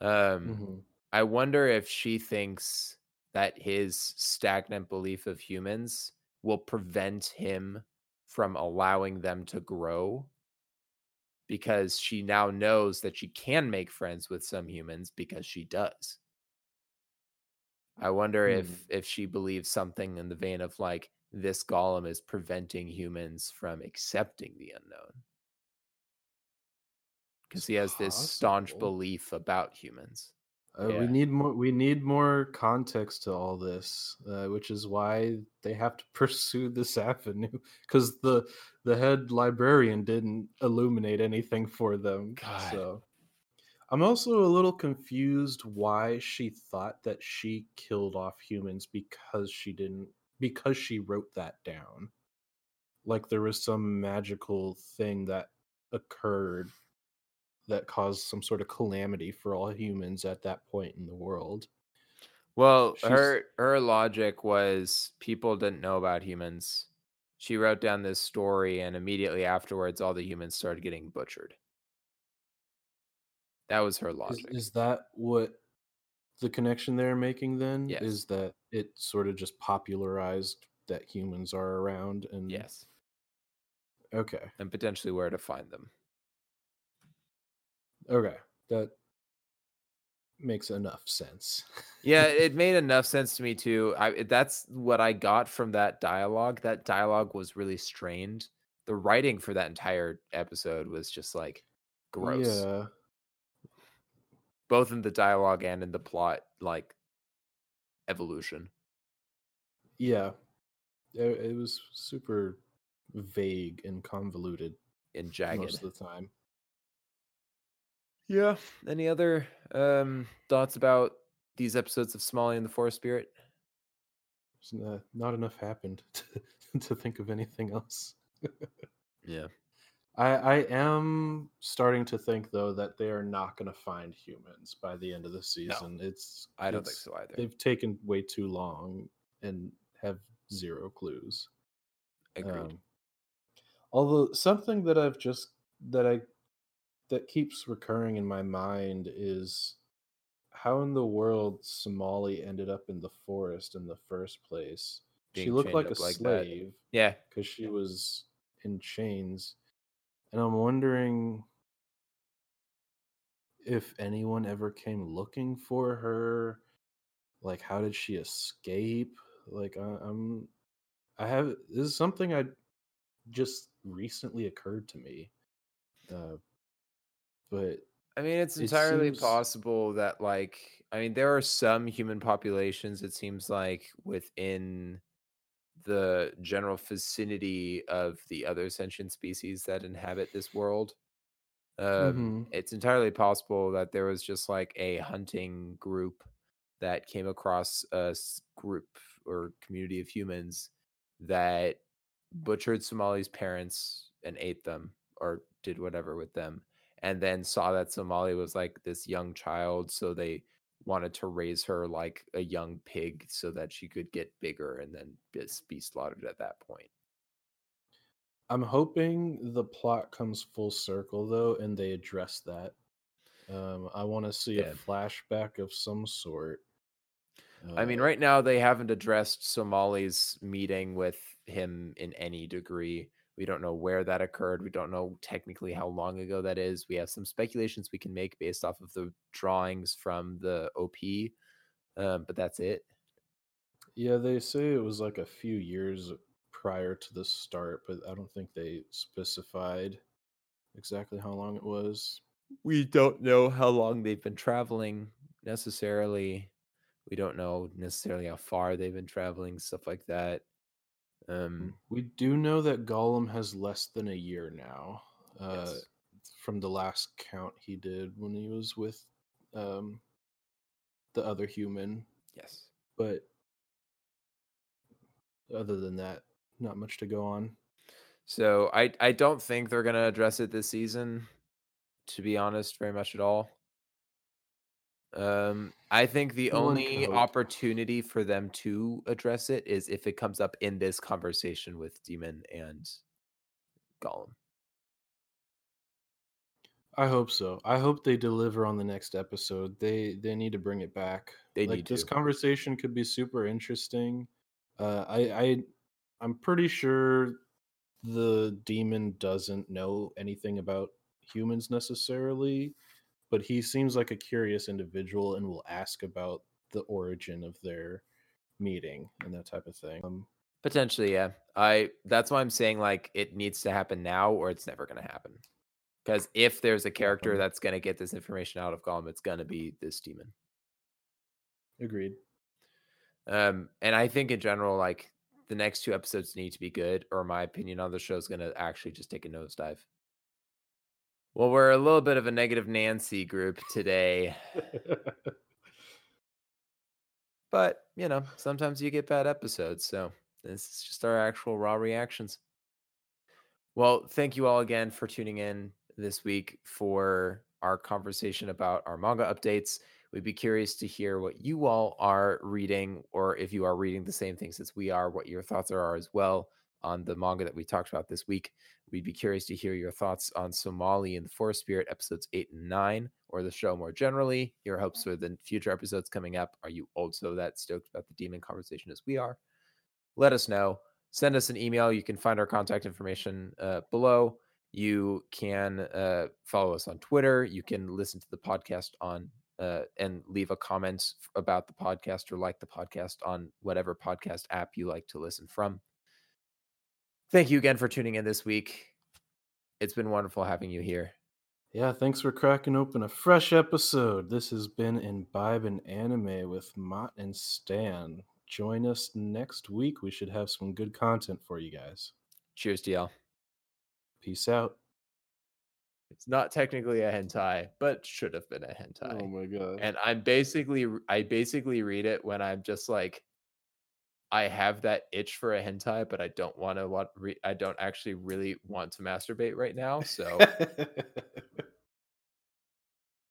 Um, Mhm. I wonder if she thinks that his stagnant belief of humans will prevent him from allowing them to grow because she now knows that she can make friends with some humans because she does. I wonder Hmm. if if she believes something in the vein of like this golem is preventing humans from accepting the unknown because he has this staunch belief about humans. Uh, Yeah. We need more. We need more context to all this, uh, which is why they have to pursue this avenue. Because the the head librarian didn't illuminate anything for them. God. So I'm also a little confused why she thought that she killed off humans because she didn't because she wrote that down. Like there was some magical thing that occurred that caused some sort of calamity for all humans at that point in the world. Well, She's- her her logic was people didn't know about humans. She wrote down this story, and immediately afterwards, all the humans started getting butchered. That was her Is, logic. is that what the connection they're making then? Yes. Is that it sort of just popularized that humans are around and yes, Okay. and potentially where to find them. Okay. That makes enough sense. yeah, it made enough sense to me too. I that's what I got from that dialogue. That dialogue was really strained. The writing for that entire episode was just like gross, Yeah. both in the dialogue and in the plot, like evolution. Yeah. It, it was super vague and convoluted and jagged. most of the time. Yeah. Any other um thoughts about these episodes of Somali and the Forest Spirit? Not, not enough happened to, to think of anything else. Yeah. I, I am starting to think though that they are not going to find humans by the end of the season. No, It's I don't think so either. They've taken way too long and have zero clues. Agreed. Um, although something that I've just that I that keeps recurring in my mind is how in the world Somali ended up in the forest in the first place. she looked like a like that. slave yeah. because she was in chains, and I'm wondering if anyone ever came looking for her. Like, how did she escape? Like, I, I'm, I have this is something I just recently occurred to me, uh, but I mean, it's It entirely seems- possible that, like, I mean, there are some human populations, it seems like, within the general vicinity of the other sentient species that inhabit this world. Um, Mhm. It's entirely possible that there was just like a hunting group that came across a group or community of humans that butchered Somali's parents and ate them or did whatever with them and then saw that Somali was like this young child, so they wanted to raise her like a young pig so that she could get bigger and then just be slaughtered at that point. I'm hoping the plot comes full circle though, and they address that. Um, I want to see Yeah. a flashback of some sort. I mean, Uh, right now they haven't addressed Somali's meeting with him in any degree. We don't know where that occurred. We don't know technically how long ago that is. We have some speculations we can make based off of the drawings from the OP, um, but that's it. Yeah, they say it was like a few years prior to the start, but I don't think they specified exactly how long it was. we don't know how long they've been traveling necessarily. We don't know necessarily how far they've been traveling, stuff like that. Um, We do know that Golem has less than a year now. Uh, Yes. From the last count he did when he was with um, the other human, yes. but other than that, not much to go on. So I I don't think they're gonna address it this season, to be honest, very much at all. Um, I think the One only opportunity for them to address it is if it comes up in this conversation with Demon and Golem. I hope so. I hope they deliver on the next episode. They they need to bring it back. They like need this conversation could be super interesting. Uh, I I I'm pretty sure the demon doesn't know anything about humans necessarily, but he seems like a curious individual and will ask about the origin of their meeting and that type of thing. Um, Potentially, yeah. I that's why I'm saying like it needs to happen now or it's never gonna happen. Because if there's a character that's gonna get this information out of Golem, it's gonna be this demon. agreed. Um, and I think in general, like the next two episodes need to be good, or my opinion on the show is gonna actually just take a nosedive. Well, we're a little bit of a negative Nancy group today, but you know, sometimes you get bad episodes. So this is just our actual raw reactions. Well, thank you all again for tuning in this week for our conversation about our manga updates. We'd be curious to hear what you all are reading, or if you are reading the same things as we are, what your thoughts are as well on the manga that we talked about this week. We'd be curious to hear your thoughts on Somali and the Forest Spirit episodes eight and nine, or the show more generally. Your hopes for the future episodes coming up. Are you also that stoked about the demon conversation as we are? Let us know. Send us an email. You can find our contact information uh, below. You can uh, follow us on Twitter. You can listen to the podcast on uh, and leave a comment about the podcast or like the podcast on whatever podcast app you like to listen from. Thank you again for tuning in this week. It's been wonderful having you here. Yeah, thanks for cracking open a fresh episode. This has been Imbibe and Anime with Mott and Stan. Join us next week. We should have some good content for you guys. Cheers to y'all. Peace out. It's not technically a hentai, but should have been a oh hentai. Oh my god. and I'm basically I basically read it when I'm just like I have that itch for a hentai, but I don't want to want re- I don't actually really want to masturbate right now. So